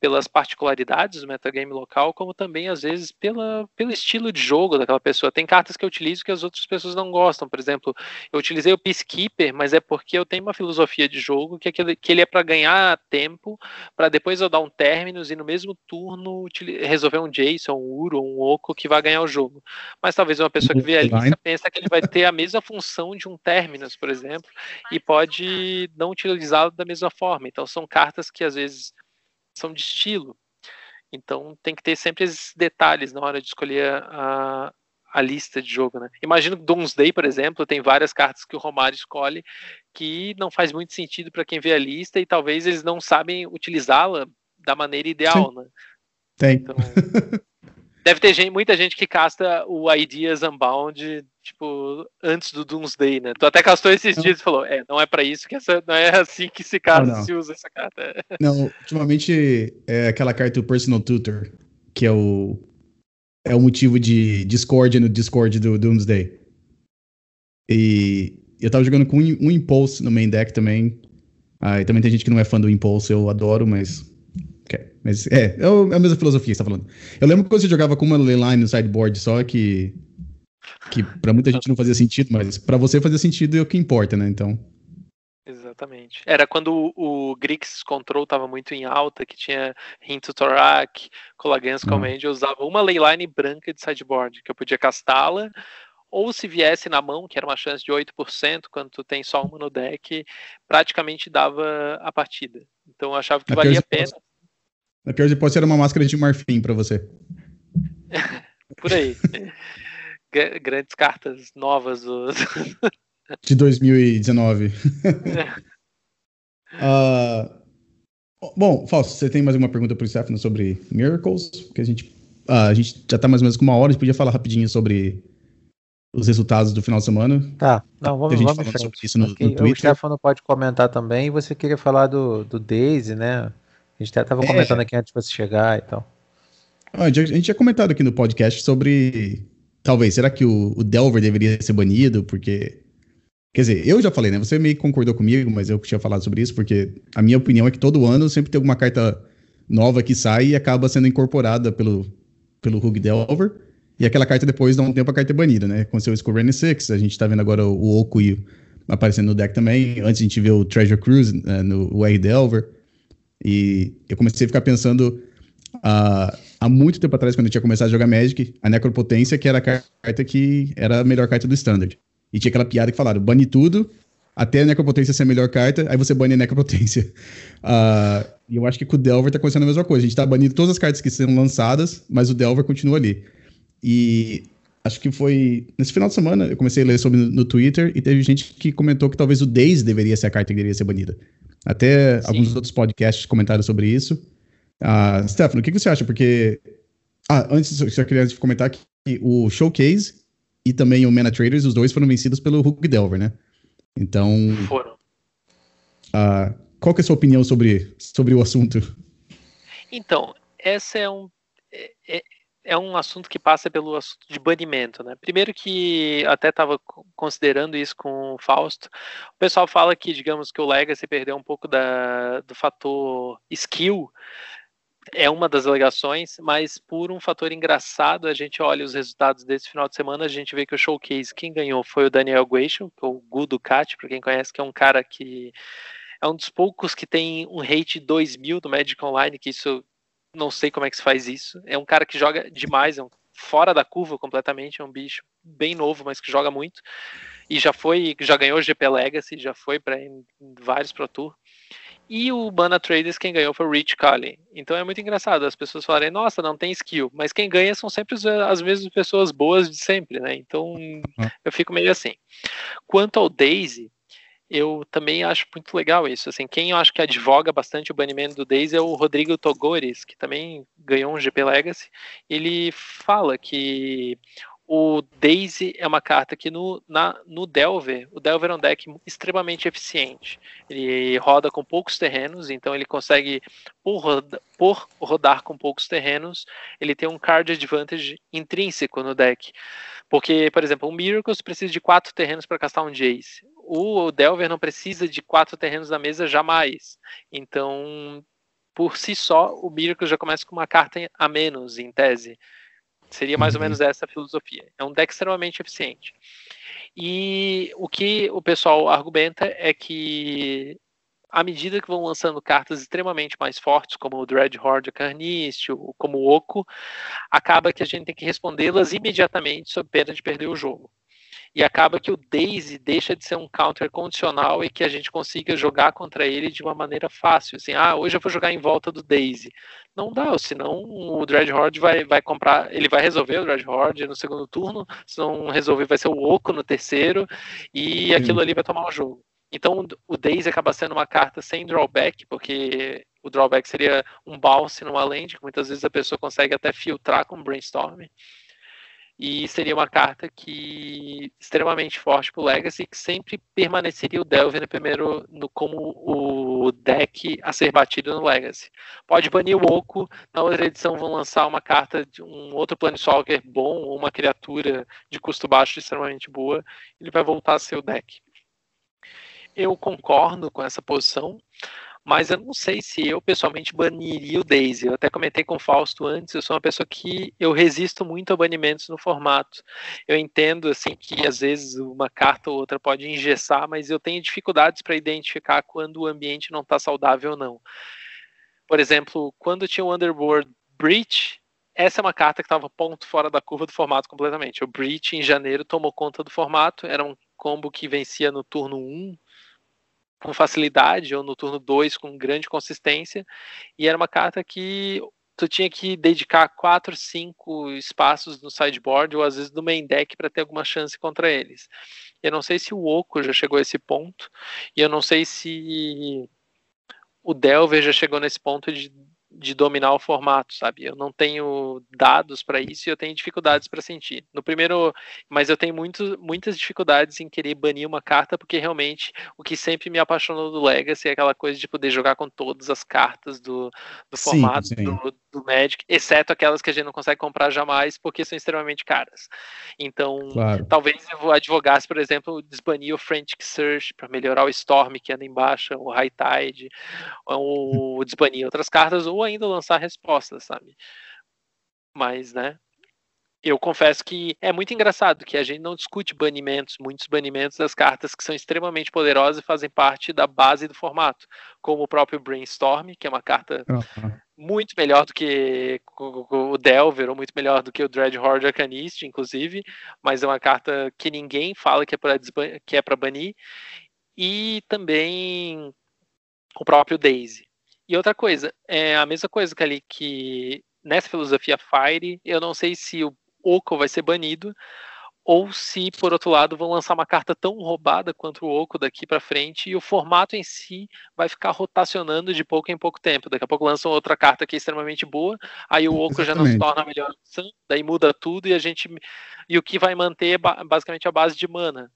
Speaker 3: pelas particularidades do metagame local, como também, às vezes, pela, pelo estilo de jogo daquela pessoa. Tem cartas que eu utilizo que as outras pessoas não gostam. Por exemplo, eu utilizei o Peacekeeper, mas é porque eu tenho uma filosofia de jogo que, é que, que ele é para ganhar tempo, para depois eu dar um términos e no mesmo turno resolver um Jason, um Uro, um Oco que vai ganhar o jogo. Mas talvez uma pessoa que vê a lista pensa que ele vai ter a mesma função de um términos, por exemplo, e pode não utilizá-lo da mesma forma. Então são cartas que às vezes são de estilo. Então tem que ter sempre esses detalhes na hora de escolher a, a lista de jogo, né? Imagino que Doomsday, por exemplo, tem várias cartas que o Romário escolhe que não faz muito sentido para quem vê a lista e talvez eles não sabem utilizá-la da maneira ideal, Sim. né?
Speaker 1: Tem. Então,
Speaker 3: deve ter gente, muita gente que casta o Ideas Unbound tipo, antes do Doomsday, né? Tu até castou esses não. dias e falou, é, não é para isso que essa, não é assim que se, não, se usa essa carta.
Speaker 1: Não, ultimamente é aquela carta do Personal Tutor, que é o é o motivo de Discord no Discord do Doomsday. E eu tava jogando com um Impulse no main deck também. Ah, e também tem gente que não é fã do Impulse, eu adoro, mas mas é, é a mesma filosofia que você tá falando. Eu lembro que quando você jogava com uma leyline no sideboard só, que que para muita gente não fazia sentido, mas para você fazia sentido e é o que importa, né? Então.
Speaker 3: Exatamente. Era quando o, o Grix Control estava muito em alta, que tinha Rinto Torak, Colagans. Command, eu usava uma leyline branca de sideboard, que eu podia castá-la, ou se viesse na mão, que era uma chance de 8%, quando tu tem só uma no deck, praticamente dava a partida. Então eu achava que valia a pena.
Speaker 1: Na pior hipótese era uma máscara de marfim para você.
Speaker 3: Por aí. Grandes cartas novas dos...
Speaker 1: de 2019. uh, bom, Fausto, você tem mais alguma pergunta para o Stefano sobre Miracles? Porque a gente, uh, a gente já está mais ou menos com uma hora, a gente podia falar rapidinho sobre os resultados do final de semana.
Speaker 2: Tá, não, vamos, vamos em frente. Sobre isso no, okay. no Twitter. O Stefano pode comentar também, e você queria falar do, do Daisy, né? A gente estava é. comentando aqui antes de você chegar e tal.
Speaker 1: Ah, a gente tinha comentado aqui no podcast sobre. Talvez, será que o, o Delver deveria ser banido? Porque Quer dizer, eu já falei, né? Você meio que concordou comigo, mas eu tinha falado sobre isso, porque a minha opinião é que todo ano sempre tem alguma carta nova que sai e acaba sendo incorporada pelo, pelo Hug Delver. E aquela carta depois dá um tempo a carta é banida, né? Aconteceu isso com o Rainy Six, a gente tá vendo agora o, Oku aparecendo no deck também. Antes a gente viu o Treasure Cruise né, no R Delver. E eu comecei a ficar pensando uh, há muito tempo atrás, quando eu tinha começado a jogar Magic, a Necropotência, que era a carta que era a melhor carta do Standard. E tinha aquela piada que falaram: bane tudo, até a Necropotência ser a melhor carta, aí você bane a Necropotência. Uh, e eu acho que com o Delver tá acontecendo a mesma coisa. A gente tá banindo todas as cartas que são lançadas, mas o Delver continua ali. E acho que foi nesse final de semana eu comecei a ler sobre no, Twitter e teve gente que comentou que talvez o Days deveria ser a carta que deveria ser banida. Até Sim. alguns outros podcasts comentaram sobre isso. Uh, Stefano, o que, que você acha? Porque. Ah, antes, eu só queria comentar que o Showcase e também o Mana Traders, os dois foram vencidos pelo Hulk Delver, né? Então. Foram. Uh, qual que é a sua opinião sobre, sobre o assunto?
Speaker 3: Então, esse é um. É, um assunto que passa pelo assunto de banimento, né? Primeiro que até estava considerando isso com o Fausto. O pessoal fala que, digamos, que o Legacy perdeu um pouco da, do fator skill é uma das alegações, mas por um fator engraçado, a gente olha os resultados desse final de semana, a gente vê que o showcase, quem ganhou foi o Daniel que é o Gu Ducati, para quem conhece, que é um cara que é um dos poucos que tem um rate 2000 do Magic Online, que isso, não sei como é que se faz isso. É um cara que joga demais, é um fora da curva completamente, é um bicho bem novo, mas que joga muito. E já foi, já ganhou o GP Legacy, já foi para vários Pro Tour. E o Mana Traders, quem ganhou foi o Rich Cullen. Então é muito engraçado as pessoas falarem, nossa, não tem skill. Mas quem ganha são sempre as mesmas pessoas boas de sempre, né? Então uhum. eu fico meio assim. Quanto ao Daisy, eu também acho muito legal isso. Assim, quem eu acho que advoga bastante o banimento do Daisy é o Rodrigo Togores, que também ganhou um GP Legacy. Ele fala que o Daisy é uma carta que no, na, no Delver, o Delver é um deck extremamente eficiente. Ele roda com poucos terrenos, então ele consegue, por, roda, por rodar com poucos terrenos, ele tem um card advantage intrínseco no deck. Porque, por exemplo, o Miracles precisa de quatro terrenos para castar um Jace. O Delver não precisa de quatro terrenos na mesa jamais. Então, por si só, o Miracles já começa com uma carta a menos, em tese. Seria mais ou uhum. menos essa a filosofia. É um deck extremamente eficiente. E o que o pessoal argumenta é que à medida que vão lançando cartas extremamente mais fortes, como o Dread Horde Carnício, como o Oco, acaba que a gente tem que respondê-las imediatamente sob pena de perder o jogo e acaba que o Daisy deixa de ser um counter condicional e que a gente consiga jogar contra ele de uma maneira fácil. Assim, ah, hoje eu vou jogar em volta do Daisy. Não dá, senão o Dreadhorde vai, vai comprar, ele vai resolver o Dreadhorde no segundo turno, se não resolver vai ser o Oco no terceiro, e aquilo ali vai tomar o jogo. Então o Daisy acaba sendo uma carta sem drawback, porque o drawback seria um bounce numa land, que muitas vezes a pessoa consegue até filtrar com brainstorm e seria uma carta que extremamente forte para o Legacy, que sempre permaneceria o Delver no primeiro, no, como o deck a ser batido no Legacy. Pode banir o Oco, na outra edição vão lançar uma carta de um outro Planeswalker bom, ou uma criatura de custo baixo extremamente boa, ele vai voltar a ser o deck. Eu concordo com essa posição, mas eu não sei se eu pessoalmente baniria o Daisy. Eu até comentei com o Fausto antes, eu sou uma pessoa que eu resisto muito a banimentos no formato. Eu entendo assim que às vezes uma carta ou outra pode engessar, mas eu tenho dificuldades para identificar quando o ambiente não está saudável ou não. Por exemplo, quando tinha o Underworld Breach, essa é uma carta que estava ponto fora da curva do formato completamente. O Breach em janeiro tomou conta do formato, era um combo que vencia no turno 1, com facilidade, ou no turno 2 com grande consistência, e era uma carta que tu tinha que dedicar 4, 5 espaços no sideboard, ou às vezes no main deck, para ter alguma chance contra eles. Eu não sei se o Oco já chegou a esse ponto, e eu não sei se o Delver já chegou nesse ponto de de dominar o formato, sabe? Eu não tenho dados para isso e eu tenho dificuldades para sentir. No primeiro, mas eu tenho muito, muitas dificuldades em querer banir uma carta, porque realmente o que sempre me apaixonou do Legacy é aquela coisa de poder jogar com todas as cartas do, do sim, formato sim. Do, do, Magic, exceto aquelas que a gente não consegue comprar jamais, porque são extremamente caras. Então, claro. talvez eu advogasse, por exemplo, desbanir o Frantic Search para melhorar o Storm que anda embaixo, o High Tide, ou desbanir outras cartas, ou ainda lançar respostas, sabe? Mas, né? Eu confesso que é muito engraçado que a gente não discute banimentos, muitos banimentos das cartas que são extremamente poderosas e fazem parte da base do formato, como o próprio Brainstorm, que é uma carta uhum. muito melhor do que o Delver, ou muito melhor do que o Dreadhorde Arcanist, inclusive, mas é uma carta que ninguém fala que é para que é para banir, e também o próprio Daisy. E outra coisa, é a mesma coisa que ali que nessa filosofia Fire, eu não sei se o Oco vai ser banido ou se, por outro lado, vão lançar uma carta tão roubada quanto o Oco daqui para frente e o formato em si vai ficar rotacionando de pouco em pouco tempo. Daqui a pouco lançam outra carta que é extremamente boa, aí o Oco já não se torna a melhor opção, daí muda tudo e a gente e o que vai manter é basicamente a base de mana.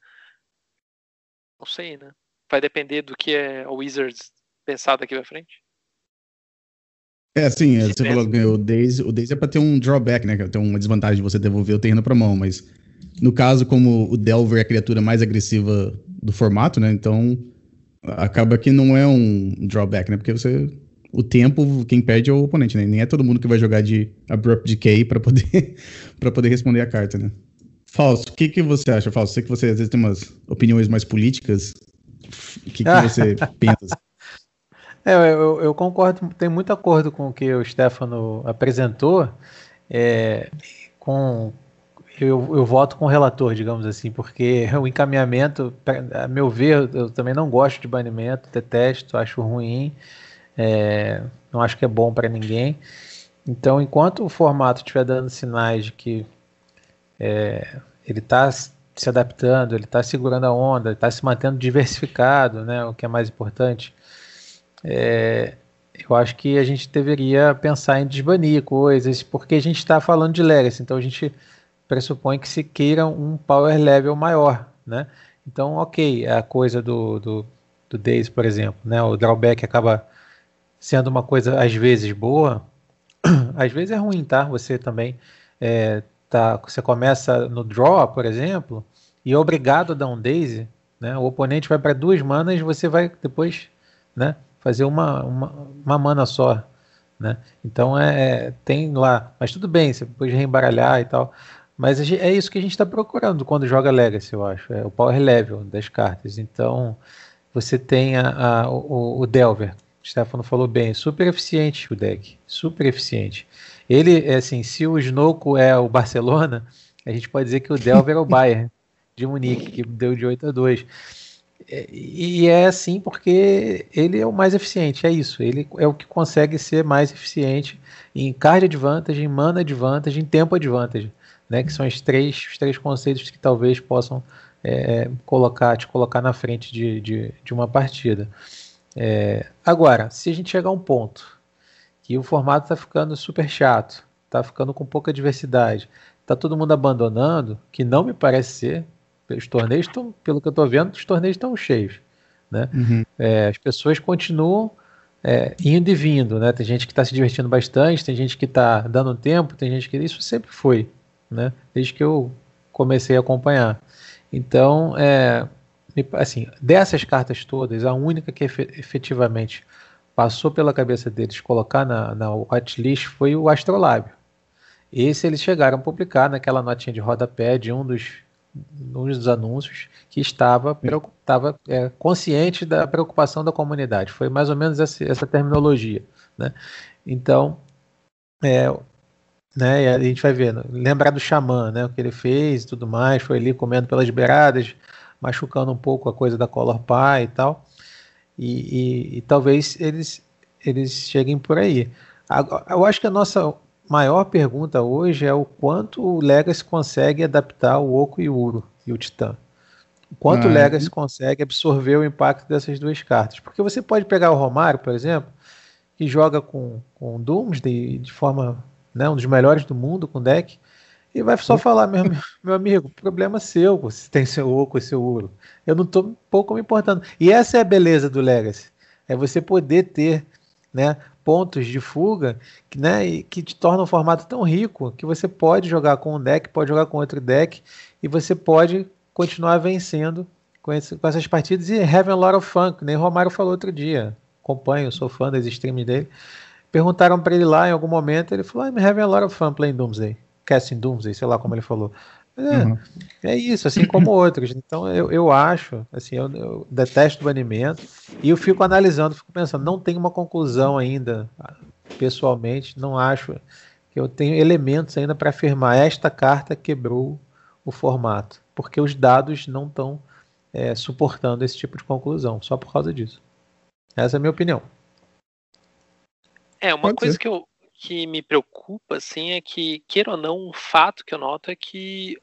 Speaker 3: Não sei, né? Vai depender do que é o Wizards pensar daqui para frente.
Speaker 1: É, sim, é, você falou que o Daisy, o Daisy é pra ter um drawback, né? Tem uma desvantagem de você devolver o terreno pra mão, mas no caso, como o Delver é a criatura mais agressiva do formato, né? Então acaba que não é um drawback, né? Porque você. O tempo, quem perde é o oponente, né? Nem é todo mundo que vai jogar de Abrupt Decay pra poder, pra poder responder a carta, né? Falso, o que, que você acha, Falso? Sei que você às vezes tem umas opiniões mais políticas. O que, que você pensa?
Speaker 2: É, eu, eu, concordo, tenho muito acordo com o que o Stefano apresentou. É, com, eu, eu voto com o relator, digamos assim, porque o encaminhamento, a meu ver, eu também não gosto de banimento, detesto, acho ruim, é, não acho que é bom para ninguém. Então, enquanto o formato estiver dando sinais de que é, ele está se adaptando, ele está segurando a onda, está se mantendo diversificado, né, o que é mais importante, é, eu acho que a gente deveria pensar em desbanir coisas, porque a gente está falando de legacy, então a gente pressupõe que se queira um power level maior, né? Então, ok, a coisa do, do, do Days, por exemplo, né? O drawback acaba sendo uma coisa às vezes boa, às vezes é ruim, tá? Você também é, tá, você começa no draw, por exemplo, e é obrigado a dar um Daisy, né? O oponente vai para duas manas, você vai depois, né? Fazer uma, uma, uma mana só. Né? Então é, é, tem lá, mas tudo bem, você pode reembaralhar e tal. Mas é isso que a gente está procurando quando joga Legacy, eu acho. É o power level das cartas. Então você tem a, a, o, o Delver. O Stefano falou bem, super eficiente o deck, super eficiente. Ele, é assim, se o Snowco é o Barcelona, a gente pode dizer que o Delver é o Bayern de Munique, que deu de 8 a 2. E é assim porque ele é o mais eficiente, é isso. Ele é o que consegue ser mais eficiente em card advantage, em mana advantage, em tempo advantage, né? Que são os três, os três conceitos que talvez possam é, colocar, te colocar na frente de, de, de uma partida. É, agora, se a gente chegar a um ponto que o formato está ficando super chato, está ficando com pouca diversidade, está todo mundo abandonando, que não me parece ser, os torneios estão, pelo que eu estou vendo, os torneios estão cheios. Né? Uhum. É, as pessoas continuam é, indo e vindo, né? Tem gente que está se divertindo bastante, tem gente que está dando tempo, tem gente que isso sempre foi, né? Desde que eu comecei a acompanhar. Então, é, assim, dessas cartas todas, a única que efetivamente passou pela cabeça deles colocar na, na watchlist foi o Astrolábio. Esse eles chegaram a publicar naquela notinha de rodapé de um dos, dos anúncios que estava, estava é, consciente da preocupação da comunidade. Foi mais ou menos essa, essa terminologia. Né? Então, é, né, a gente vai ver, lembrar do xamã, né, o que ele fez e tudo mais, foi ali comendo pelas beiradas, machucando um pouco a coisa da Color Pie e tal. E, e, e talvez eles, eles cheguem por aí. Eu acho que a nossa maior pergunta hoje é o quanto o Legacy consegue adaptar o Oco e o Uro e o Titã. O quanto ah, o Legacy consegue absorver o impacto dessas duas cartas. Porque você pode pegar o Romário, por exemplo, que joga com, com Doomsday de forma né, um dos melhores do mundo com deck, e vai só falar, meu, meu amigo, problema seu, se tem seu oco e seu ouro. Eu não estou um pouco me importando. E essa é a beleza do Legacy. É você poder ter né, pontos de fuga que, né, que te tornam o formato tão rico que você pode jogar com um deck, pode jogar com outro deck e você pode continuar vencendo com, esse, com essas partidas e having a lot of fun, que nem Romário falou outro dia. Acompanho, sou fã das streams dele. Perguntaram para ele lá em algum momento, ele falou: I'm having a lot of fun playing Doomsday. Casting Doomsday, sei lá como ele falou. É, uhum. é isso, assim como outros. Então eu, eu acho, assim, eu, eu, detesto o banimento e eu fico analisando, fico pensando, não tem uma conclusão ainda, pessoalmente, não acho que eu tenho elementos ainda para afirmar esta carta quebrou o formato, porque os dados não estão é, suportando esse tipo de conclusão, só por causa disso. Essa é a minha opinião.
Speaker 3: É, uma Pode coisa que eu, que me preocupa, assim, é que, queira ou não, um fato que eu noto é que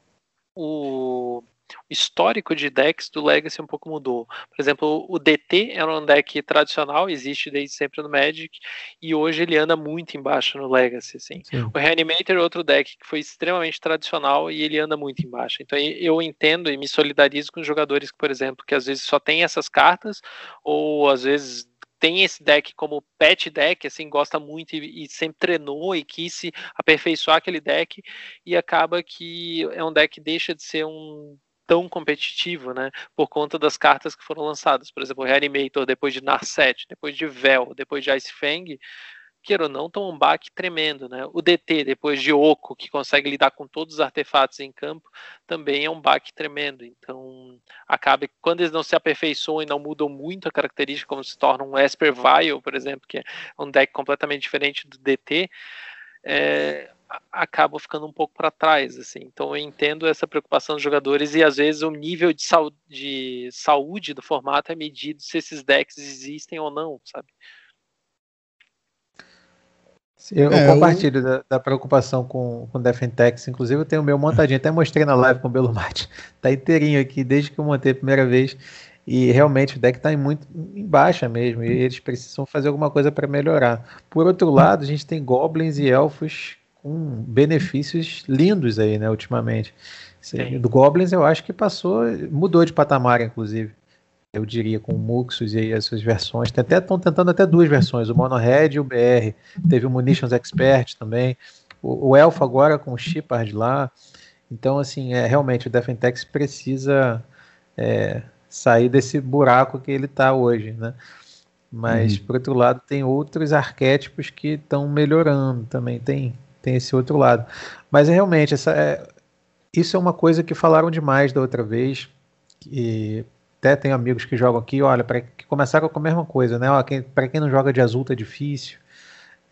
Speaker 3: o histórico de decks do Legacy um pouco mudou. Por exemplo, o DT era um deck tradicional, existe desde sempre no Magic, e hoje ele anda muito embaixo no Legacy. Assim. O Reanimator é outro deck que foi extremamente tradicional e ele anda muito embaixo. Então eu entendo e me solidarizo com os jogadores que, por exemplo, que às vezes só tem essas cartas, ou às vezes tem esse deck como pet deck, assim, gosta muito e, e, sempre treinou e quis se aperfeiçoar aquele deck, e acaba que é um deck que deixa de ser um tão competitivo, né, por conta das cartas que foram lançadas. Por exemplo, Reanimator, depois de Narset, depois de Vel, depois de Ice Fang, queira ou não, toma um baque tremendo, né? O DT, depois de Oco, que consegue lidar com todos os artefatos em campo, também é um baque tremendo. Então, acaba quando eles não se aperfeiçoam e não mudam muito a característica, como se torna um Esper Vial, por exemplo, que é um deck completamente diferente do DT, é, acabam ficando um pouco para trás, assim. Então eu entendo essa preocupação dos jogadores e às vezes o nível de, saúde, de saúde do formato é medido se esses decks existem ou não, sabe?
Speaker 2: Eu, é, eu compartilho eu... Da, da, preocupação com, com Defentex. Inclusive, eu tenho o meu montadinho. Até mostrei na live com o Belo Mate. Tá inteirinho aqui desde que eu montei a primeira vez. E realmente o deck está muito em baixa mesmo. E eles precisam fazer alguma coisa para melhorar. Por outro lado, a gente tem goblins e elfos com benefícios lindos aí, né, ultimamente. Do Goblins eu acho que passou, mudou de patamar, inclusive eu diria, com o Muxus e as suas versões. Tem até estão tentando até duas versões, o Monohead e o BR. Teve o Munitions Expert também. O, o Elfo agora com o Shepard lá. Então, assim, é, realmente o Defentex precisa é, sair desse buraco que ele está hoje, né? Mas, uhum. por outro lado, tem outros arquétipos que estão melhorando também. Tem, tem esse outro lado. Mas, é, realmente, essa, é, isso é uma coisa que falaram demais da outra vez. Que até tenho amigos que jogam aqui, olha, para que começaram com a mesma coisa, né? Para quem não joga de azul tá difícil.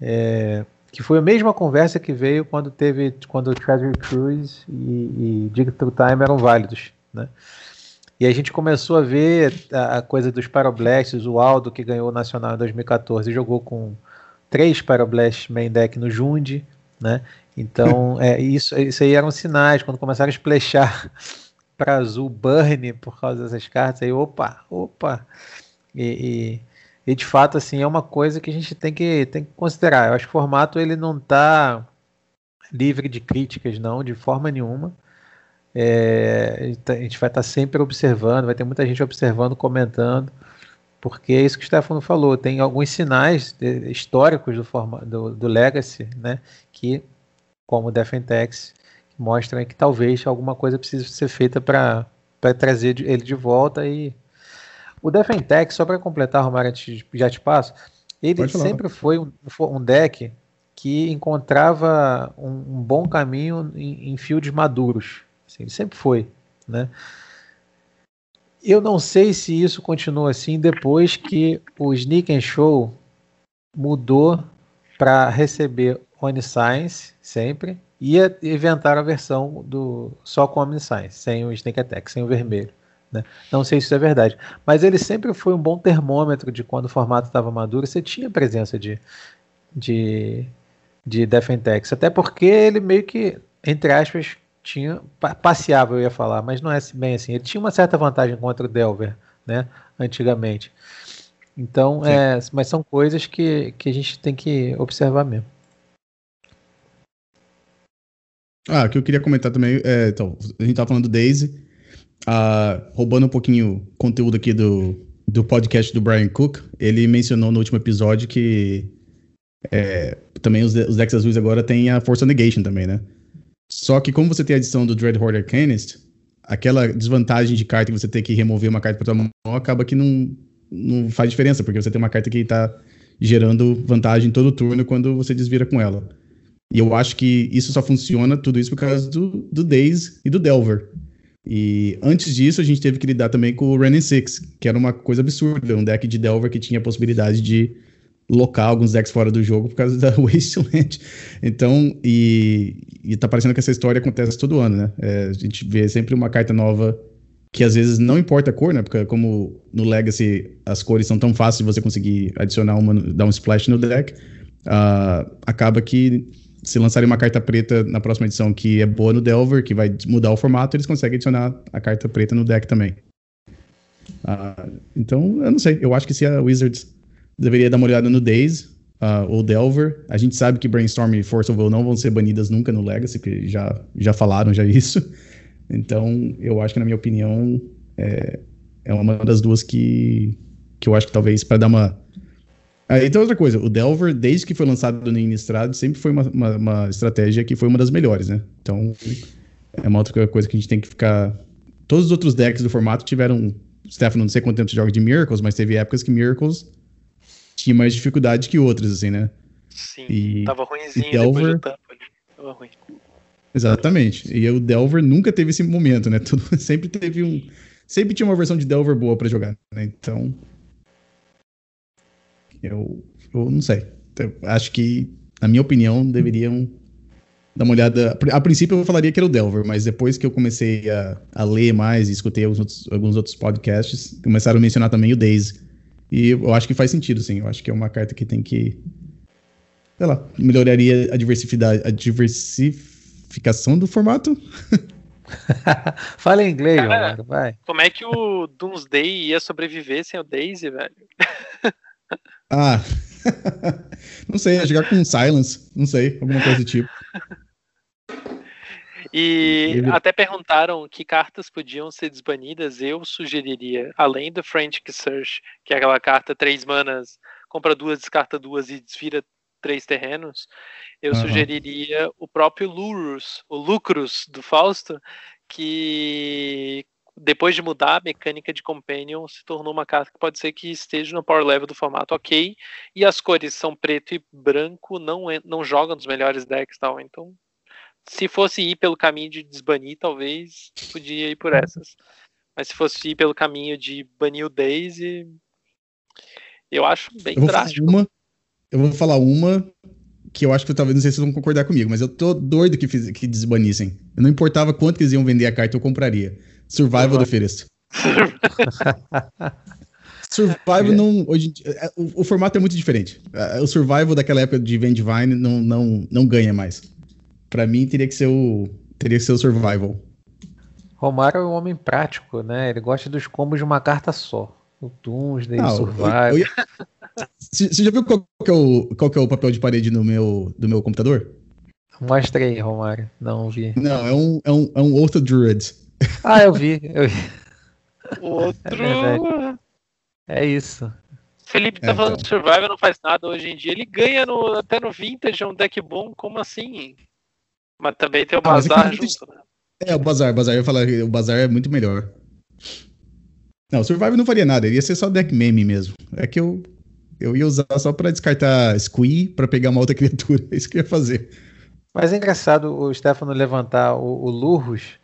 Speaker 2: É, que foi a mesma conversa que veio quando teve quando Treasure Cruise e, e Dig Through Time eram válidos, né? E a gente começou a ver a, a coisa dos Parablasts, o Aldo que ganhou o Nacional em 2014 jogou com três Parablasts main deck no Jundi, né? Então, é, isso, isso aí eram sinais, quando começaram a splashar para azul burn por causa dessas cartas aí, opa, opa. E, e, e, de fato, assim, é uma coisa que a gente tem que, tem que considerar. Eu acho que o formato ele não está livre de críticas, não, de forma nenhuma. É, a gente vai estar tá sempre observando, vai ter muita gente observando, comentando, porque é isso que o Stefano falou, tem alguns sinais históricos do, forma, do, do Legacy, né, que, como o Defentex, mostram que talvez alguma coisa precise ser feita para trazer ele de volta. E o Defentech, só para completar, Romário, já te passo, Ele sempre foi um, um, deck que encontrava um, um bom caminho em, em fields maduros. Assim, ele sempre foi, né? Eu não sei se isso continua assim depois que o Sneak and Show mudou para receber Omniscience sempre e inventar a versão do só com Omniscience, sem o Snake Attack, sem o vermelho. Né? Não sei se isso é verdade, mas ele sempre foi um bom termômetro de quando o formato estava maduro, você tinha presença de, de, de Defentex, até porque ele meio que, entre aspas, tinha passeava, eu ia falar, mas não é bem assim. Ele tinha uma certa vantagem contra o Delver, né, antigamente. Então, é, mas são coisas que, que a gente tem que observar mesmo.
Speaker 1: Ah, o que eu queria comentar também, é, então, a gente tá falando do Daisy, ah, roubando um pouquinho conteúdo aqui do, do podcast do Brian Cook, ele mencionou no último episódio que é, também os, os decks azuis agora tem a Force Negation também, né? Só que como você tem a adição do Dreadhorde Arcanist, aquela desvantagem de carta que você tem que remover uma carta para tua mão acaba que não, não faz diferença, porque você tem uma carta que está gerando vantagem todo turno quando você desvira com ela. E eu acho que isso só funciona, tudo isso por causa do, do Daze e do Delver. E antes disso, a gente teve que lidar também com o Renin Six, que era uma coisa absurda, um deck de Delver que tinha a possibilidade de locar alguns decks fora do jogo por causa da Wasteland. Então, e, e tá parecendo que essa história acontece todo ano, né? É, a gente vê sempre uma carta nova que às vezes não importa a cor, né? Porque como no Legacy as cores são tão fáceis de você conseguir adicionar uma, dar um splash no deck, uh, acaba que se lançarem uma carta preta na próxima edição que é boa no Delver, que vai mudar o formato, eles conseguem adicionar a carta preta no deck também. Uh, então, eu não sei. Eu acho que se a Wizards deveria dar uma olhada no Days uh, ou Delver. A gente sabe que Brainstorm e Force of Will não vão ser banidas nunca no Legacy, porque já, já falaram já isso. Então, eu acho que, na minha opinião, é, é uma das duas que, que eu acho que talvez para dar uma. Ah, então, outra coisa, o Delver, desde que foi lançado no Innistrad, sempre foi uma, uma, uma, estratégia que foi uma das melhores, né? Então, é uma outra coisa que a gente tem que ficar. Todos os outros decks do formato tiveram. Stefano, não sei quanto tempo você joga de Miracles, mas teve épocas que Miracles tinha mais dificuldade que outras, assim, né?
Speaker 3: Sim, e, tava ruimzinho e Delver, depois do tampo ali. Tava ruim.
Speaker 1: Exatamente. E o Delver nunca teve esse momento, né? Tudo, sempre teve um. Sempre tinha uma versão de Delver boa para jogar, né? Então. Eu, eu não sei. Eu acho que, na minha opinião, deveriam dar uma olhada. A princípio eu falaria que era o Delver, mas depois que eu comecei a, a ler mais e escutei alguns outros, alguns outros podcasts, começaram a mencionar também o Daisy. E eu acho que faz sentido, sim. Eu acho que é uma carta que tem que. Sei lá, melhoraria a diversidade, a diversificação do formato.
Speaker 2: Fala em inglês, Cara, vai.
Speaker 3: Como é que o Doomsday ia sobreviver sem o Daisy, velho?
Speaker 1: Ah. não sei, ia jogar com Silence. Não sei, alguma coisa do tipo.
Speaker 3: E Ele... até perguntaram que cartas podiam ser desbanidas. Eu sugeriria, além do Frantic Search, que é aquela carta três manas, compra duas, descarta duas e desvira três terrenos, eu uhum. sugeriria o próprio Lurus, o Lucrus do Fausto, que depois de mudar a mecânica de Companion, se tornou uma carta que pode ser que esteja no power level do formato ok, e as cores são preto e branco, não, não jogam nos melhores decks tal, então se fosse ir pelo caminho de desbanir, talvez podia ir por essas. Mas se fosse ir pelo caminho de banir o Daisy, eu acho bem eu drástico.
Speaker 1: Uma, eu vou falar uma que eu acho que talvez não sei se vocês vão concordar comigo, mas eu tô doido que, fiz, que desbanissem. Eu não importava quanto que eles iam vender a carta, eu compraria. Survival do Feresto. Survival não. Hoje, é, o, o, formato é muito diferente. É, o Survival daquela época de Vendivine não, não, não ganha mais. Para mim teria que ser o teria que ser o survival.
Speaker 2: Romário é um homem prático, né? Ele gosta dos combos de uma carta só. O Doomsday, o Survival. Eu, eu,
Speaker 1: você já viu qual, que é o, qual que é o papel de parede no meu, do meu computador?
Speaker 2: Mostra aí, Romário. Não vi.
Speaker 1: Não, é um, é um, é um outro Druid.
Speaker 2: Ah, eu vi. Eu vi.
Speaker 3: Outro.
Speaker 2: É, é isso.
Speaker 3: Felipe tá é, falando então. que Survival não faz nada hoje em dia. Ele ganha no, até no Vintage, é um deck bom. Como assim? Mas também tem o ah, Bazar junto, né?
Speaker 1: É, o Bazar, Bazar, eu ia falar o Bazar é muito melhor. Não, o Survive não faria nada, ele ia ser só deck meme mesmo. É que eu. Eu ia usar só para descartar Squee para pegar uma outra criatura. É isso que eu ia fazer.
Speaker 2: Mas é engraçado o Stefano levantar o, o Lurrus.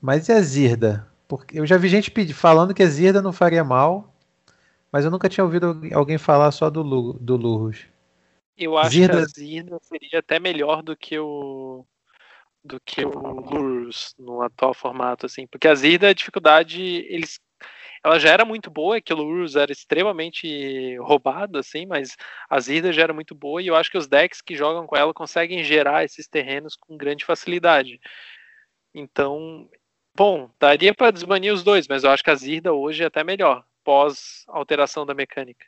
Speaker 2: Mas e a Zirda? Porque eu já vi gente pedir, falando que a Zirda não faria mal. Mas eu nunca tinha ouvido alguém falar só do, do Lurrus.
Speaker 3: Eu acho Zirda... que a Zirda seria até melhor do que o do que o Lurus no atual formato, assim, porque a Zirda, a dificuldade, eles ela já era muito boa, é que o Lurus era extremamente roubado, assim, mas a Zirda já era muito boa, e eu acho que os decks que jogam com ela conseguem gerar esses terrenos com grande facilidade. Então, bom, daria para desbanir os dois, mas eu acho que a Zirda hoje é até melhor, pós alteração da mecânica.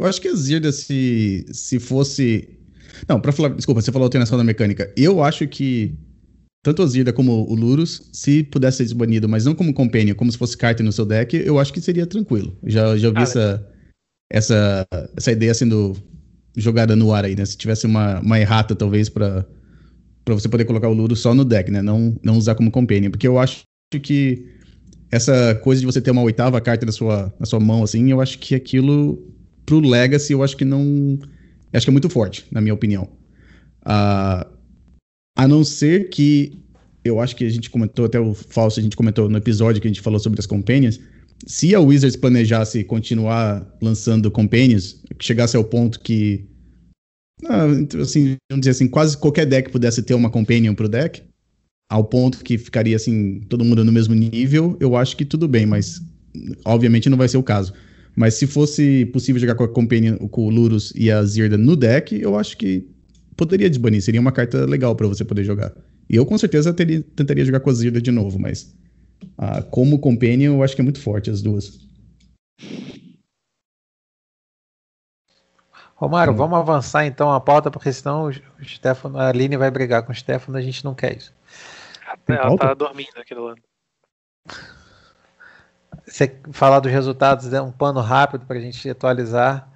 Speaker 1: Eu acho que a Zirda, se, se fosse não, para falar, desculpa, você falou alteração da mecânica. Eu acho que tanto a Zirda como o Lurus, se pudesse ser desbanido, mas não como companion, como se fosse carta no seu deck, eu acho que seria tranquilo. Já, já vi ah, essa, essa, essa ideia sendo jogada no ar aí, né? Se tivesse uma, uma errata, talvez, para para você poder colocar o Lurus só no deck, né? Não, não usar como companion. Porque eu acho que essa coisa de você ter uma oitava carta na sua, na sua mão, assim, eu acho que aquilo, pro Legacy, eu acho que não Acho que é muito forte, na minha opinião. Uh, a não ser que. Eu acho que a gente comentou, até o Falso, a gente comentou no episódio que a gente falou sobre as Companions. Se a Wizards planejasse continuar lançando Companions, chegasse ao ponto que. Ah, assim, vamos dizer assim, quase qualquer deck pudesse ter uma Companion pro deck, ao ponto que ficaria assim, todo mundo no mesmo nível, eu acho que tudo bem, mas obviamente não vai ser o caso. Mas se fosse possível jogar com a Companion, com o Lurus e a Zirda no deck, eu acho que poderia desbanir. Seria uma carta legal para você poder jogar. E eu com certeza teria, tentaria jogar com a Zirda de novo, mas ah, como Companion eu acho que é muito forte as duas.
Speaker 2: Romário, hum. vamos avançar então a pauta, porque senão o Stefano, a Aline vai brigar com o Stefano, a gente não quer isso.
Speaker 3: Ela tá dormindo aqui do lado.
Speaker 2: Você falar dos resultados, é um pano rápido para a gente atualizar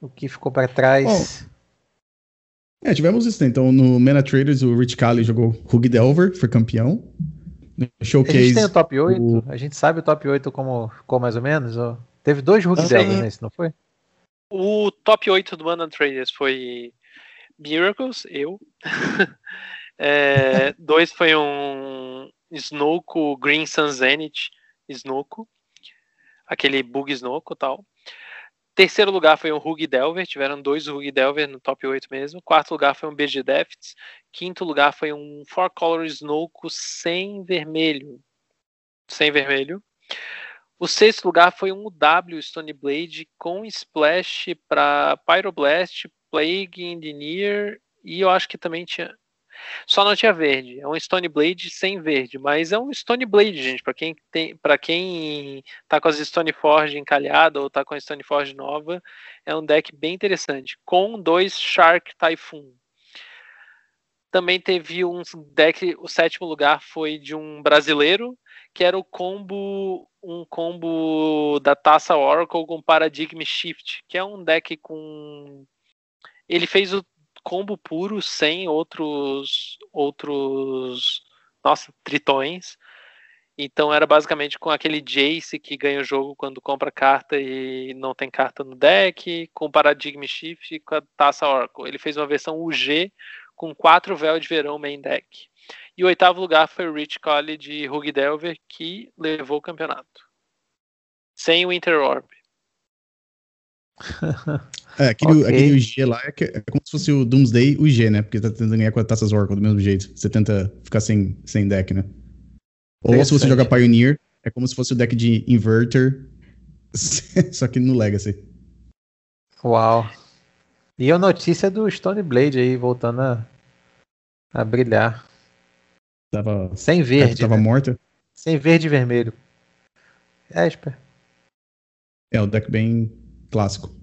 Speaker 2: o que ficou para trás.
Speaker 1: Bom, é, tivemos isso, né? Então, no Mena Traders, o Rich Kali jogou Hug Delver, foi campeão.
Speaker 2: No Showcase. A gente tem o top 8, o... a gente sabe o top 8 como ficou mais ou menos? Ou... Teve dois Hug Delver nesse, não foi?
Speaker 3: O top 8 do Mana Traders foi Miracles, eu. é, dois foi um Snoke Green Sun Zenith Snoko, aquele bug Snoko tal. Terceiro lugar foi um Rug Delver, tiveram dois Rug Delver no top 8 mesmo. Quarto lugar foi um BG Defts. Quinto lugar foi um Four Color Snoko sem vermelho. Sem vermelho. O sexto lugar foi um W Stone Blade com splash para Pyroblast, Plague Engineer e eu acho que também tinha só não tinha verde. É um Stone Blade sem verde, mas é um Stone Blade, gente. Para quem tem, para quem tá com as Stone Forge encalhada ou tá com a Stone Forge nova, é um deck bem interessante, com dois Shark Typhoon. Também teve um deck, o sétimo lugar foi de um brasileiro, que era o combo um combo da Taça Oracle com Paradigm Shift, que é um deck com ele fez o combo puro sem outros outros nossa, tritões. Então era basicamente com aquele Jace que ganha o jogo quando compra carta e não tem carta no deck, com Paradigm Shift e com a Taça Oracle. Ele fez uma versão UG com quatro véu de verão main deck. E o oitavo lugar foi o Rich Colley de Rug Delver, que levou o campeonato. Sem o Winter Orb.
Speaker 1: É, aquele, okay. aquele UG lá é, é, como se fosse o Doomsday UG, né? Porque tá tentando ganhar com a Taças Oracle do mesmo jeito. Você tenta ficar sem, sem deck, né? Ou se você joga Pioneer, é como se fosse o deck de Inverter, só que no Legacy.
Speaker 2: Uau. E a notícia do Stone Blade aí, voltando a, a brilhar.
Speaker 1: Tava,
Speaker 2: Sem verde.
Speaker 1: Tava né? morta?
Speaker 2: Sem verde e vermelho. Esper.
Speaker 1: É, o deck bem clássico.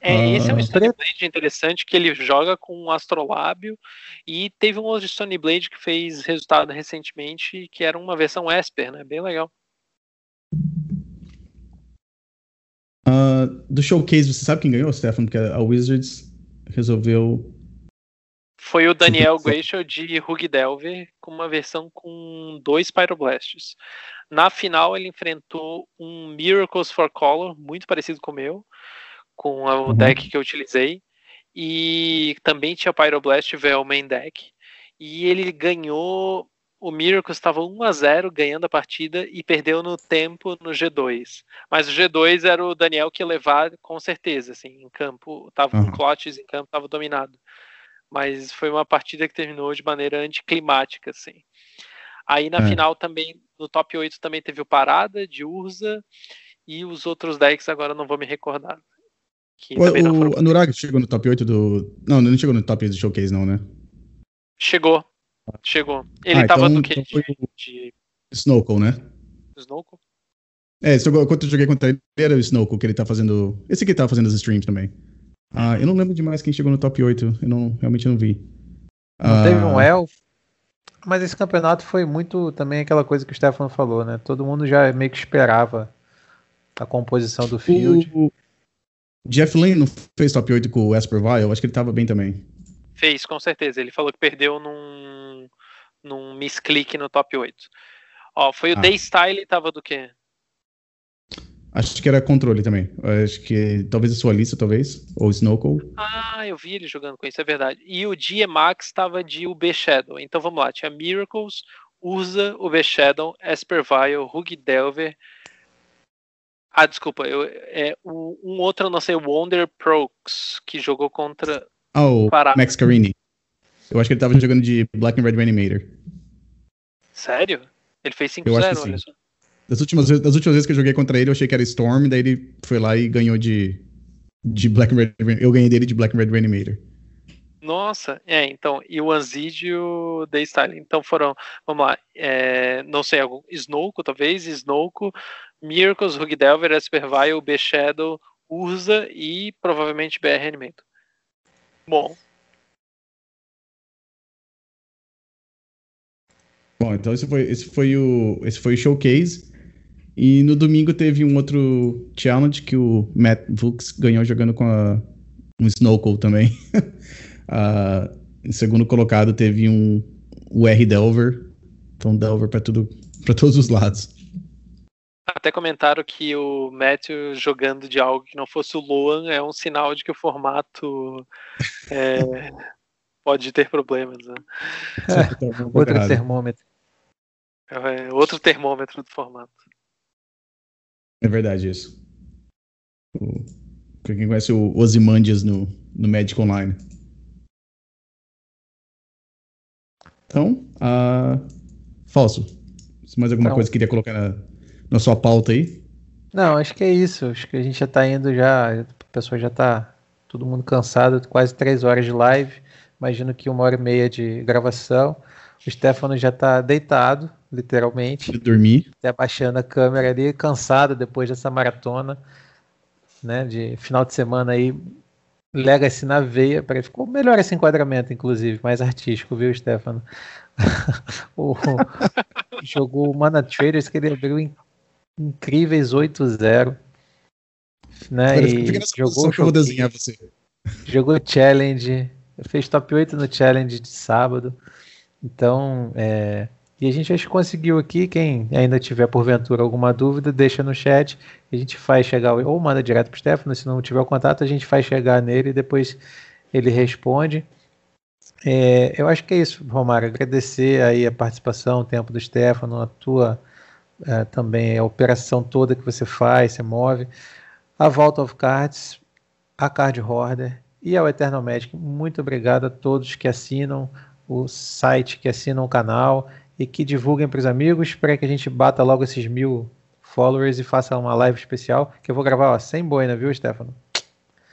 Speaker 3: É, esse é um ah. Stone Blade interessante que ele joga com um Astrolábio e teve um outro Stone Blade que fez resultado recentemente que era uma versão Esper, né? Bem legal.
Speaker 1: Uh, do showcase, você sabe quem ganhou, Stefan? Porque a Wizards resolveu.
Speaker 3: Foi o Daniel Glacial de Hug Delver com uma versão com dois Pyroblasts. Na final ele enfrentou um Miracles for Color, muito parecido com o meu, com o uhum. deck que eu utilizei. E também tinha Pyroblast Veil main deck. E ele ganhou. O Miracles estava 1 a 0 ganhando a partida e perdeu no tempo no G2. Mas o G2 era o Daniel que ia levar com certeza, assim, em campo. Tava uhum. com clotes em campo, tava dominado. Mas foi uma partida que terminou de maneira anticlimática, assim. Aí na é. final também, no top 8 também teve o Parada de Urza e os outros decks agora não vou me recordar.
Speaker 1: Que o, não foram... o Anurag chegou no top 8 do. Não, não chegou no top 8 do showcase, não, né?
Speaker 3: Chegou. Chegou. Ele ah, tava então, no que? Então
Speaker 1: de, de... Snowcall, né?
Speaker 3: Snowcall?
Speaker 1: É, quando eu joguei contra ele, era o Snowcall que ele tá fazendo. Esse aqui tá fazendo as streams também. Ah, eu não lembro demais quem chegou no top 8. Eu não, realmente não vi.
Speaker 2: Não ah, teve um elfo. Mas esse campeonato foi muito também aquela coisa que o Stefano falou, né? Todo mundo já meio que esperava a composição do field. O
Speaker 1: Jeff Lane não fez top 8 com o Esper Eu acho que ele tava bem também.
Speaker 3: Fez, com certeza. Ele falou que perdeu num, num misclick no top 8. Ó, foi o ah. Daystyle, tava do quê?
Speaker 1: Acho que era controle também. Acho que talvez a sua lista, talvez. Ou Snowcall.
Speaker 3: Ah, eu vi ele jogando com isso, é verdade. E o Dia Max estava de UB Shadow. Então vamos lá. Tinha Miracles, Urza, UB Shadow, Espervile, Hug Delver. Ah, desculpa. Eu, é, um outro, eu não sei, Wonder Prox, que jogou contra.
Speaker 1: Oh, Pará. Max Carini. Eu acho que ele estava jogando de Black and Red Reanimator.
Speaker 3: Sério? Ele fez 5-0, olha só.
Speaker 1: Das últimas, das últimas vezes que eu joguei contra ele, eu achei que era Storm, daí ele foi lá e ganhou de, de Black Red. Eu ganhei dele de Black Red Reanimator.
Speaker 3: Nossa, é, então, e o Anzid e o. Então foram, vamos lá, é, não sei, algum, Snowco, talvez, Snowco, Miracles, Rugdelver, Espervile, B-Shadow, Urza e provavelmente BR Reanimator. Bom,
Speaker 1: Bom, então esse foi, esse foi o esse foi o showcase. E no domingo teve um outro challenge que o Matt Vooks ganhou jogando com a, um Snowcall também. uh, em segundo colocado teve um o R Delver. Então Delver para tudo para todos os lados.
Speaker 3: Até comentaram que o Matthew jogando de algo que não fosse o Luan é um sinal de que o formato é, pode ter problemas. Né?
Speaker 2: É, outro termômetro.
Speaker 3: É, outro termômetro do formato.
Speaker 1: É verdade isso. O, quem conhece o Ozymandias no, no Magic Online. Então, uh, Falso. Mais alguma Não. coisa que queria colocar na, na sua pauta aí?
Speaker 2: Não, acho que é isso. Acho que a gente já tá indo já. A pessoa já tá todo mundo cansado, quase três horas de live. Imagino que uma hora e meia de gravação. O Stefano já tá deitado, literalmente.
Speaker 1: De dormir.
Speaker 2: Até baixando a câmera ali, cansado depois dessa maratona, né? De final de semana aí. Legacy na veia. Para Ficou melhor esse enquadramento, inclusive, mais artístico, viu, Stefano? o, jogou o Mana Traders que ele abriu em incríveis 8-0. Né? E jogou,
Speaker 1: que eu vou desenhar você.
Speaker 2: Jogou challenge, fez top 8 no challenge de sábado. Então, é, e a gente que conseguiu aqui. Quem ainda tiver porventura alguma dúvida, deixa no chat. A gente faz chegar, ou manda direto para o Stefano. Se não tiver o contato, a gente faz chegar nele e depois ele responde. É, eu acho que é isso, Romário. Agradecer aí a participação, o tempo do Stefano, a tua é, também a operação toda que você faz, você move. A Vault of Cards, a Card Hoarder e ao Eternal Magic. Muito obrigado a todos que assinam o site, que assinam o canal e que divulguem para os amigos para que a gente bata logo esses mil followers e faça uma live especial que eu vou gravar ó, sem boina, viu, Stefano?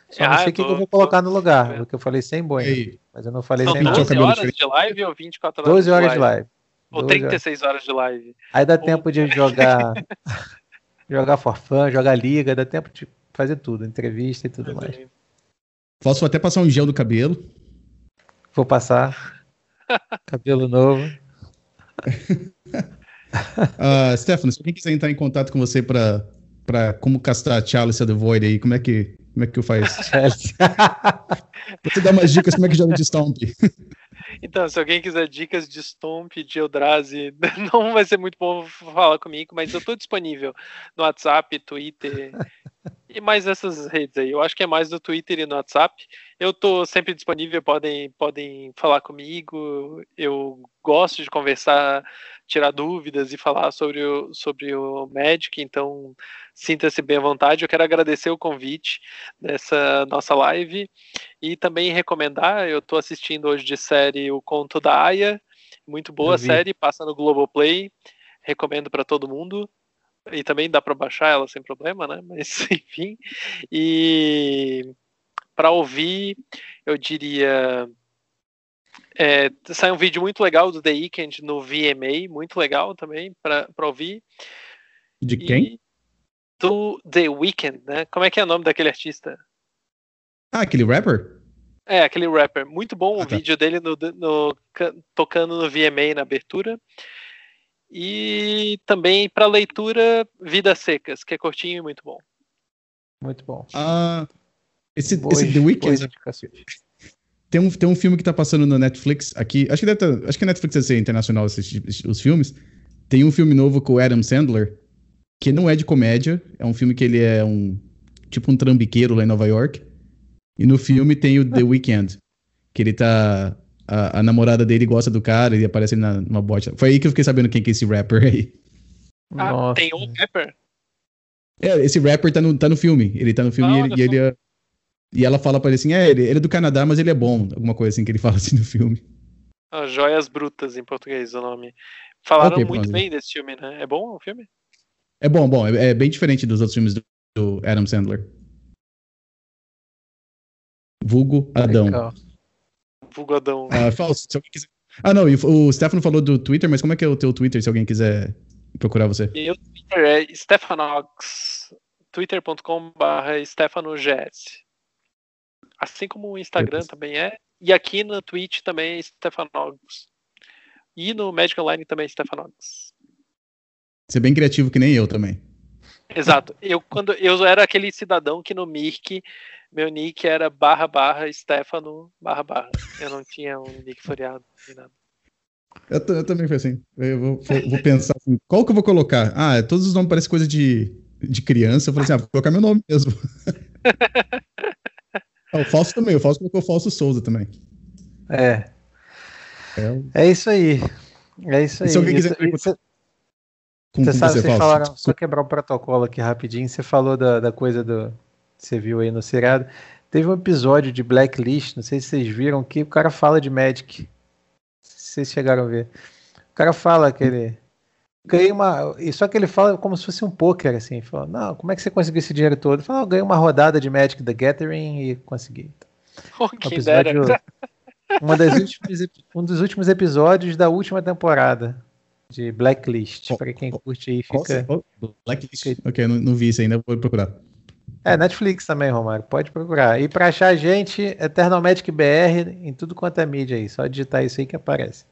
Speaker 2: Só ah, não sei o que eu vou colocar no lugar, porque eu falei sem boina, Ei. mas eu não falei
Speaker 3: São
Speaker 2: sem
Speaker 3: 12 horas de live ou 24 horas
Speaker 2: 12 horas de live.
Speaker 3: Ou 36 horas de live.
Speaker 2: Aí dá tempo de jogar jogar for fun, jogar liga, dá tempo de fazer tudo, entrevista e tudo mais.
Speaker 1: Posso até passar um gel do cabelo.
Speaker 2: Vou passar. Cabelo novo.
Speaker 1: Uh, Stefano, se alguém quiser entrar em contato com você para para como castrar Chalice the Void aí, como é que como é que eu faço? Você dá umas dicas como é que joga de Stomp.
Speaker 3: Então, se alguém quiser dicas de Stomp, de Eldrazi, não vai ser muito bom falar comigo, mas eu estou disponível no WhatsApp, Twitter e mais essas redes aí. Eu acho que é mais no Twitter e no WhatsApp. Eu estou sempre disponível, podem, podem falar comigo. Eu gosto de conversar, tirar dúvidas e falar sobre o, sobre o Magic, então sinta-se bem à vontade. Eu quero agradecer o convite dessa nossa live e também recomendar. Eu estou assistindo hoje de série O Conto da Aya, muito boa série, passa no Globoplay. Recomendo para todo mundo. E também dá para baixar ela sem problema, né? Mas enfim. E para ouvir, eu diria. É, sai um vídeo muito legal do The Weeknd no VMA, muito legal também para ouvir.
Speaker 1: De quem?
Speaker 3: E do The Weeknd, né? Como é que é o nome daquele artista?
Speaker 1: Ah, aquele rapper?
Speaker 3: É, aquele rapper. Muito bom
Speaker 1: ah,
Speaker 3: o
Speaker 1: tá.
Speaker 3: vídeo dele no, no, tocando no VMA na abertura. E também para leitura, Vidas Secas, que é curtinho e muito bom.
Speaker 2: Muito bom.
Speaker 1: Ah, esse, esse The Weeknd. Tem um, tem um filme que tá passando no Netflix aqui. Acho que deve ter, acho que a Netflix deve ser internacional esses, os filmes. Tem um filme novo com o Adam Sandler, que não é de comédia. É um filme que ele é um. Tipo um trambiqueiro lá em Nova York. E no filme tem o The Weeknd. Que ele tá. A, a namorada dele gosta do cara e aparece na, numa bote. Foi aí que eu fiquei sabendo quem que é esse rapper aí.
Speaker 3: Ah, Nossa. tem um rapper?
Speaker 1: É, esse rapper tá no, tá no filme. Ele tá no filme e, ele, e, ele é, e ela fala pra ele assim: é, ele, ele, é do Canadá, mas ele é bom. Alguma coisa assim que ele fala assim no filme.
Speaker 3: Ah, Joias Brutas, em português, o nome. Falaram okay, muito bem desse filme, né? É bom o filme?
Speaker 1: É bom, bom. É, é bem diferente dos outros filmes do, do Adam Sandler. Vulgo Adão.
Speaker 3: Legal. Vulgo Adão.
Speaker 1: Ah, falso. Se alguém quiser... Ah, não, o Stefano falou do Twitter, mas como é que é o teu Twitter, se alguém quiser procurar você?
Speaker 3: Meu Twitter é Stefanox, twitter.com.br stefanogs. Assim como o Instagram também é. E aqui no Twitch também é Stefanogs. E no Magic Online também é Stefanogs.
Speaker 1: Você é bem criativo que nem eu também.
Speaker 3: Exato. Eu, quando, eu era aquele cidadão que no Mirk, meu nick era barra barra Stefano barra barra. Eu não tinha um nick floreado nem nada.
Speaker 1: Eu, eu, também fui assim. Eu vou, vou, vou, pensar assim, qual que eu vou colocar? Ah, todos os nomes parecem coisa de, de criança. Eu falei assim, ah, vou colocar meu nome mesmo. o Falso também, o Falso colocou o Falso Souza também.
Speaker 2: É. É, é isso aí. É isso aí.
Speaker 1: E se alguém quiser
Speaker 2: isso, com, você sabe, você vocês falaram, só quebrar o protocolo aqui rapidinho, você falou da, da coisa do. Você viu aí no seriado. Teve um episódio de Blacklist, não sei se vocês viram, que o cara fala de Magic. Se vocês chegaram a ver. O cara fala que ele. Ganhei uma. Só que ele fala como se fosse um poker, assim. Fala, não, como é que você conseguiu esse dinheiro todo? Ele fala, oh, ganhei uma rodada de Magic the Gathering e consegui.
Speaker 3: Oh, um, episódio,
Speaker 2: uma das últimas, um dos últimos episódios da última temporada de Blacklist. Para quem curte aí, fica.
Speaker 1: Blacklist. Fica... Ok, não, não vi isso ainda, vou procurar.
Speaker 2: É, Netflix também, Romário. Pode procurar. E para achar a gente, Eternal Magic BR em tudo quanto é mídia aí. Só digitar isso aí que aparece.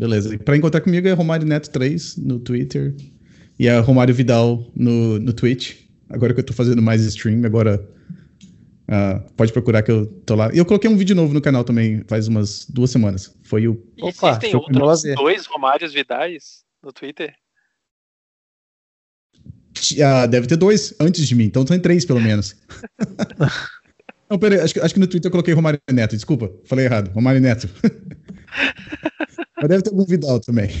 Speaker 1: Beleza. E para encontrar comigo é Romário Neto 3 no Twitter. E é Romário Vidal no, no Twitch. Agora que eu tô fazendo mais stream, agora Uh, pode procurar que eu tô lá. E eu coloquei um vídeo novo no canal também, faz umas duas semanas. Foi o.
Speaker 3: Opa, Existem outros dois Romários Vidais no Twitter?
Speaker 1: Uh, deve ter dois antes de mim, então tem três pelo menos. Não, peraí, acho, acho, que no Twitter eu coloquei Romário Neto, desculpa, falei errado, Romário Neto. Mas deve ter algum Vidal também.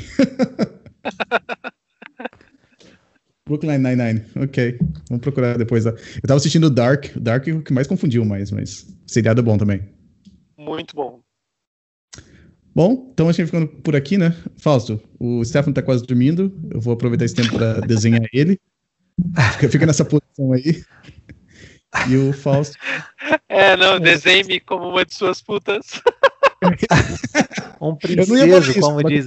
Speaker 1: Brooklyn Nine-Nine, ok. Vamos procurar depois. Eu tava assistindo Dark, Dark é o que mais confundiu mais, mas seriado é bom também.
Speaker 3: Muito bom.
Speaker 1: Bom, então a gente ficando por aqui, né? Fausto, o Stefano tá quase dormindo. Eu vou aproveitar esse tempo para desenhar ele. Fica, fica, nessa posição aí. E o Fausto.
Speaker 3: É, não, desenhe-me como uma de suas putas.
Speaker 2: Um princeso, como diz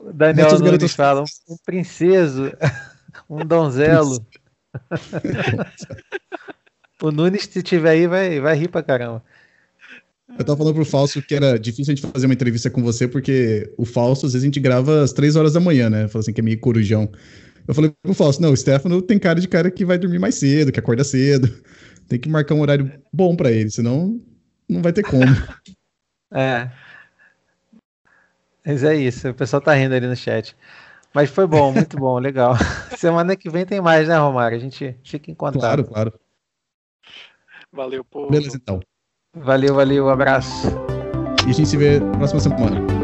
Speaker 2: o Daniel Nunes fala. Um princeso. Um donzelo. o Nunes, se tiver aí, vai, vai rir pra caramba.
Speaker 1: Eu tava falando pro Fausto que era difícil a gente fazer uma entrevista com você, porque o Fausto, às vezes, a gente grava às três horas da manhã, né? Falou assim, que é meio corujão. Eu falei pro Fausto, não, o Stefano tem cara de cara que vai dormir mais cedo, que acorda cedo. Tem que marcar um horário bom para ele, senão não vai ter como.
Speaker 2: É. Mas é isso, o pessoal tá rindo ali no chat. Mas foi bom, muito bom, legal. Semana que vem tem mais, né, Romário? A gente fica em contato.
Speaker 1: Claro, claro.
Speaker 3: Valeu, povo.
Speaker 1: Beleza, então.
Speaker 2: Valeu, valeu, um abraço.
Speaker 1: E a gente se vê na próxima semana.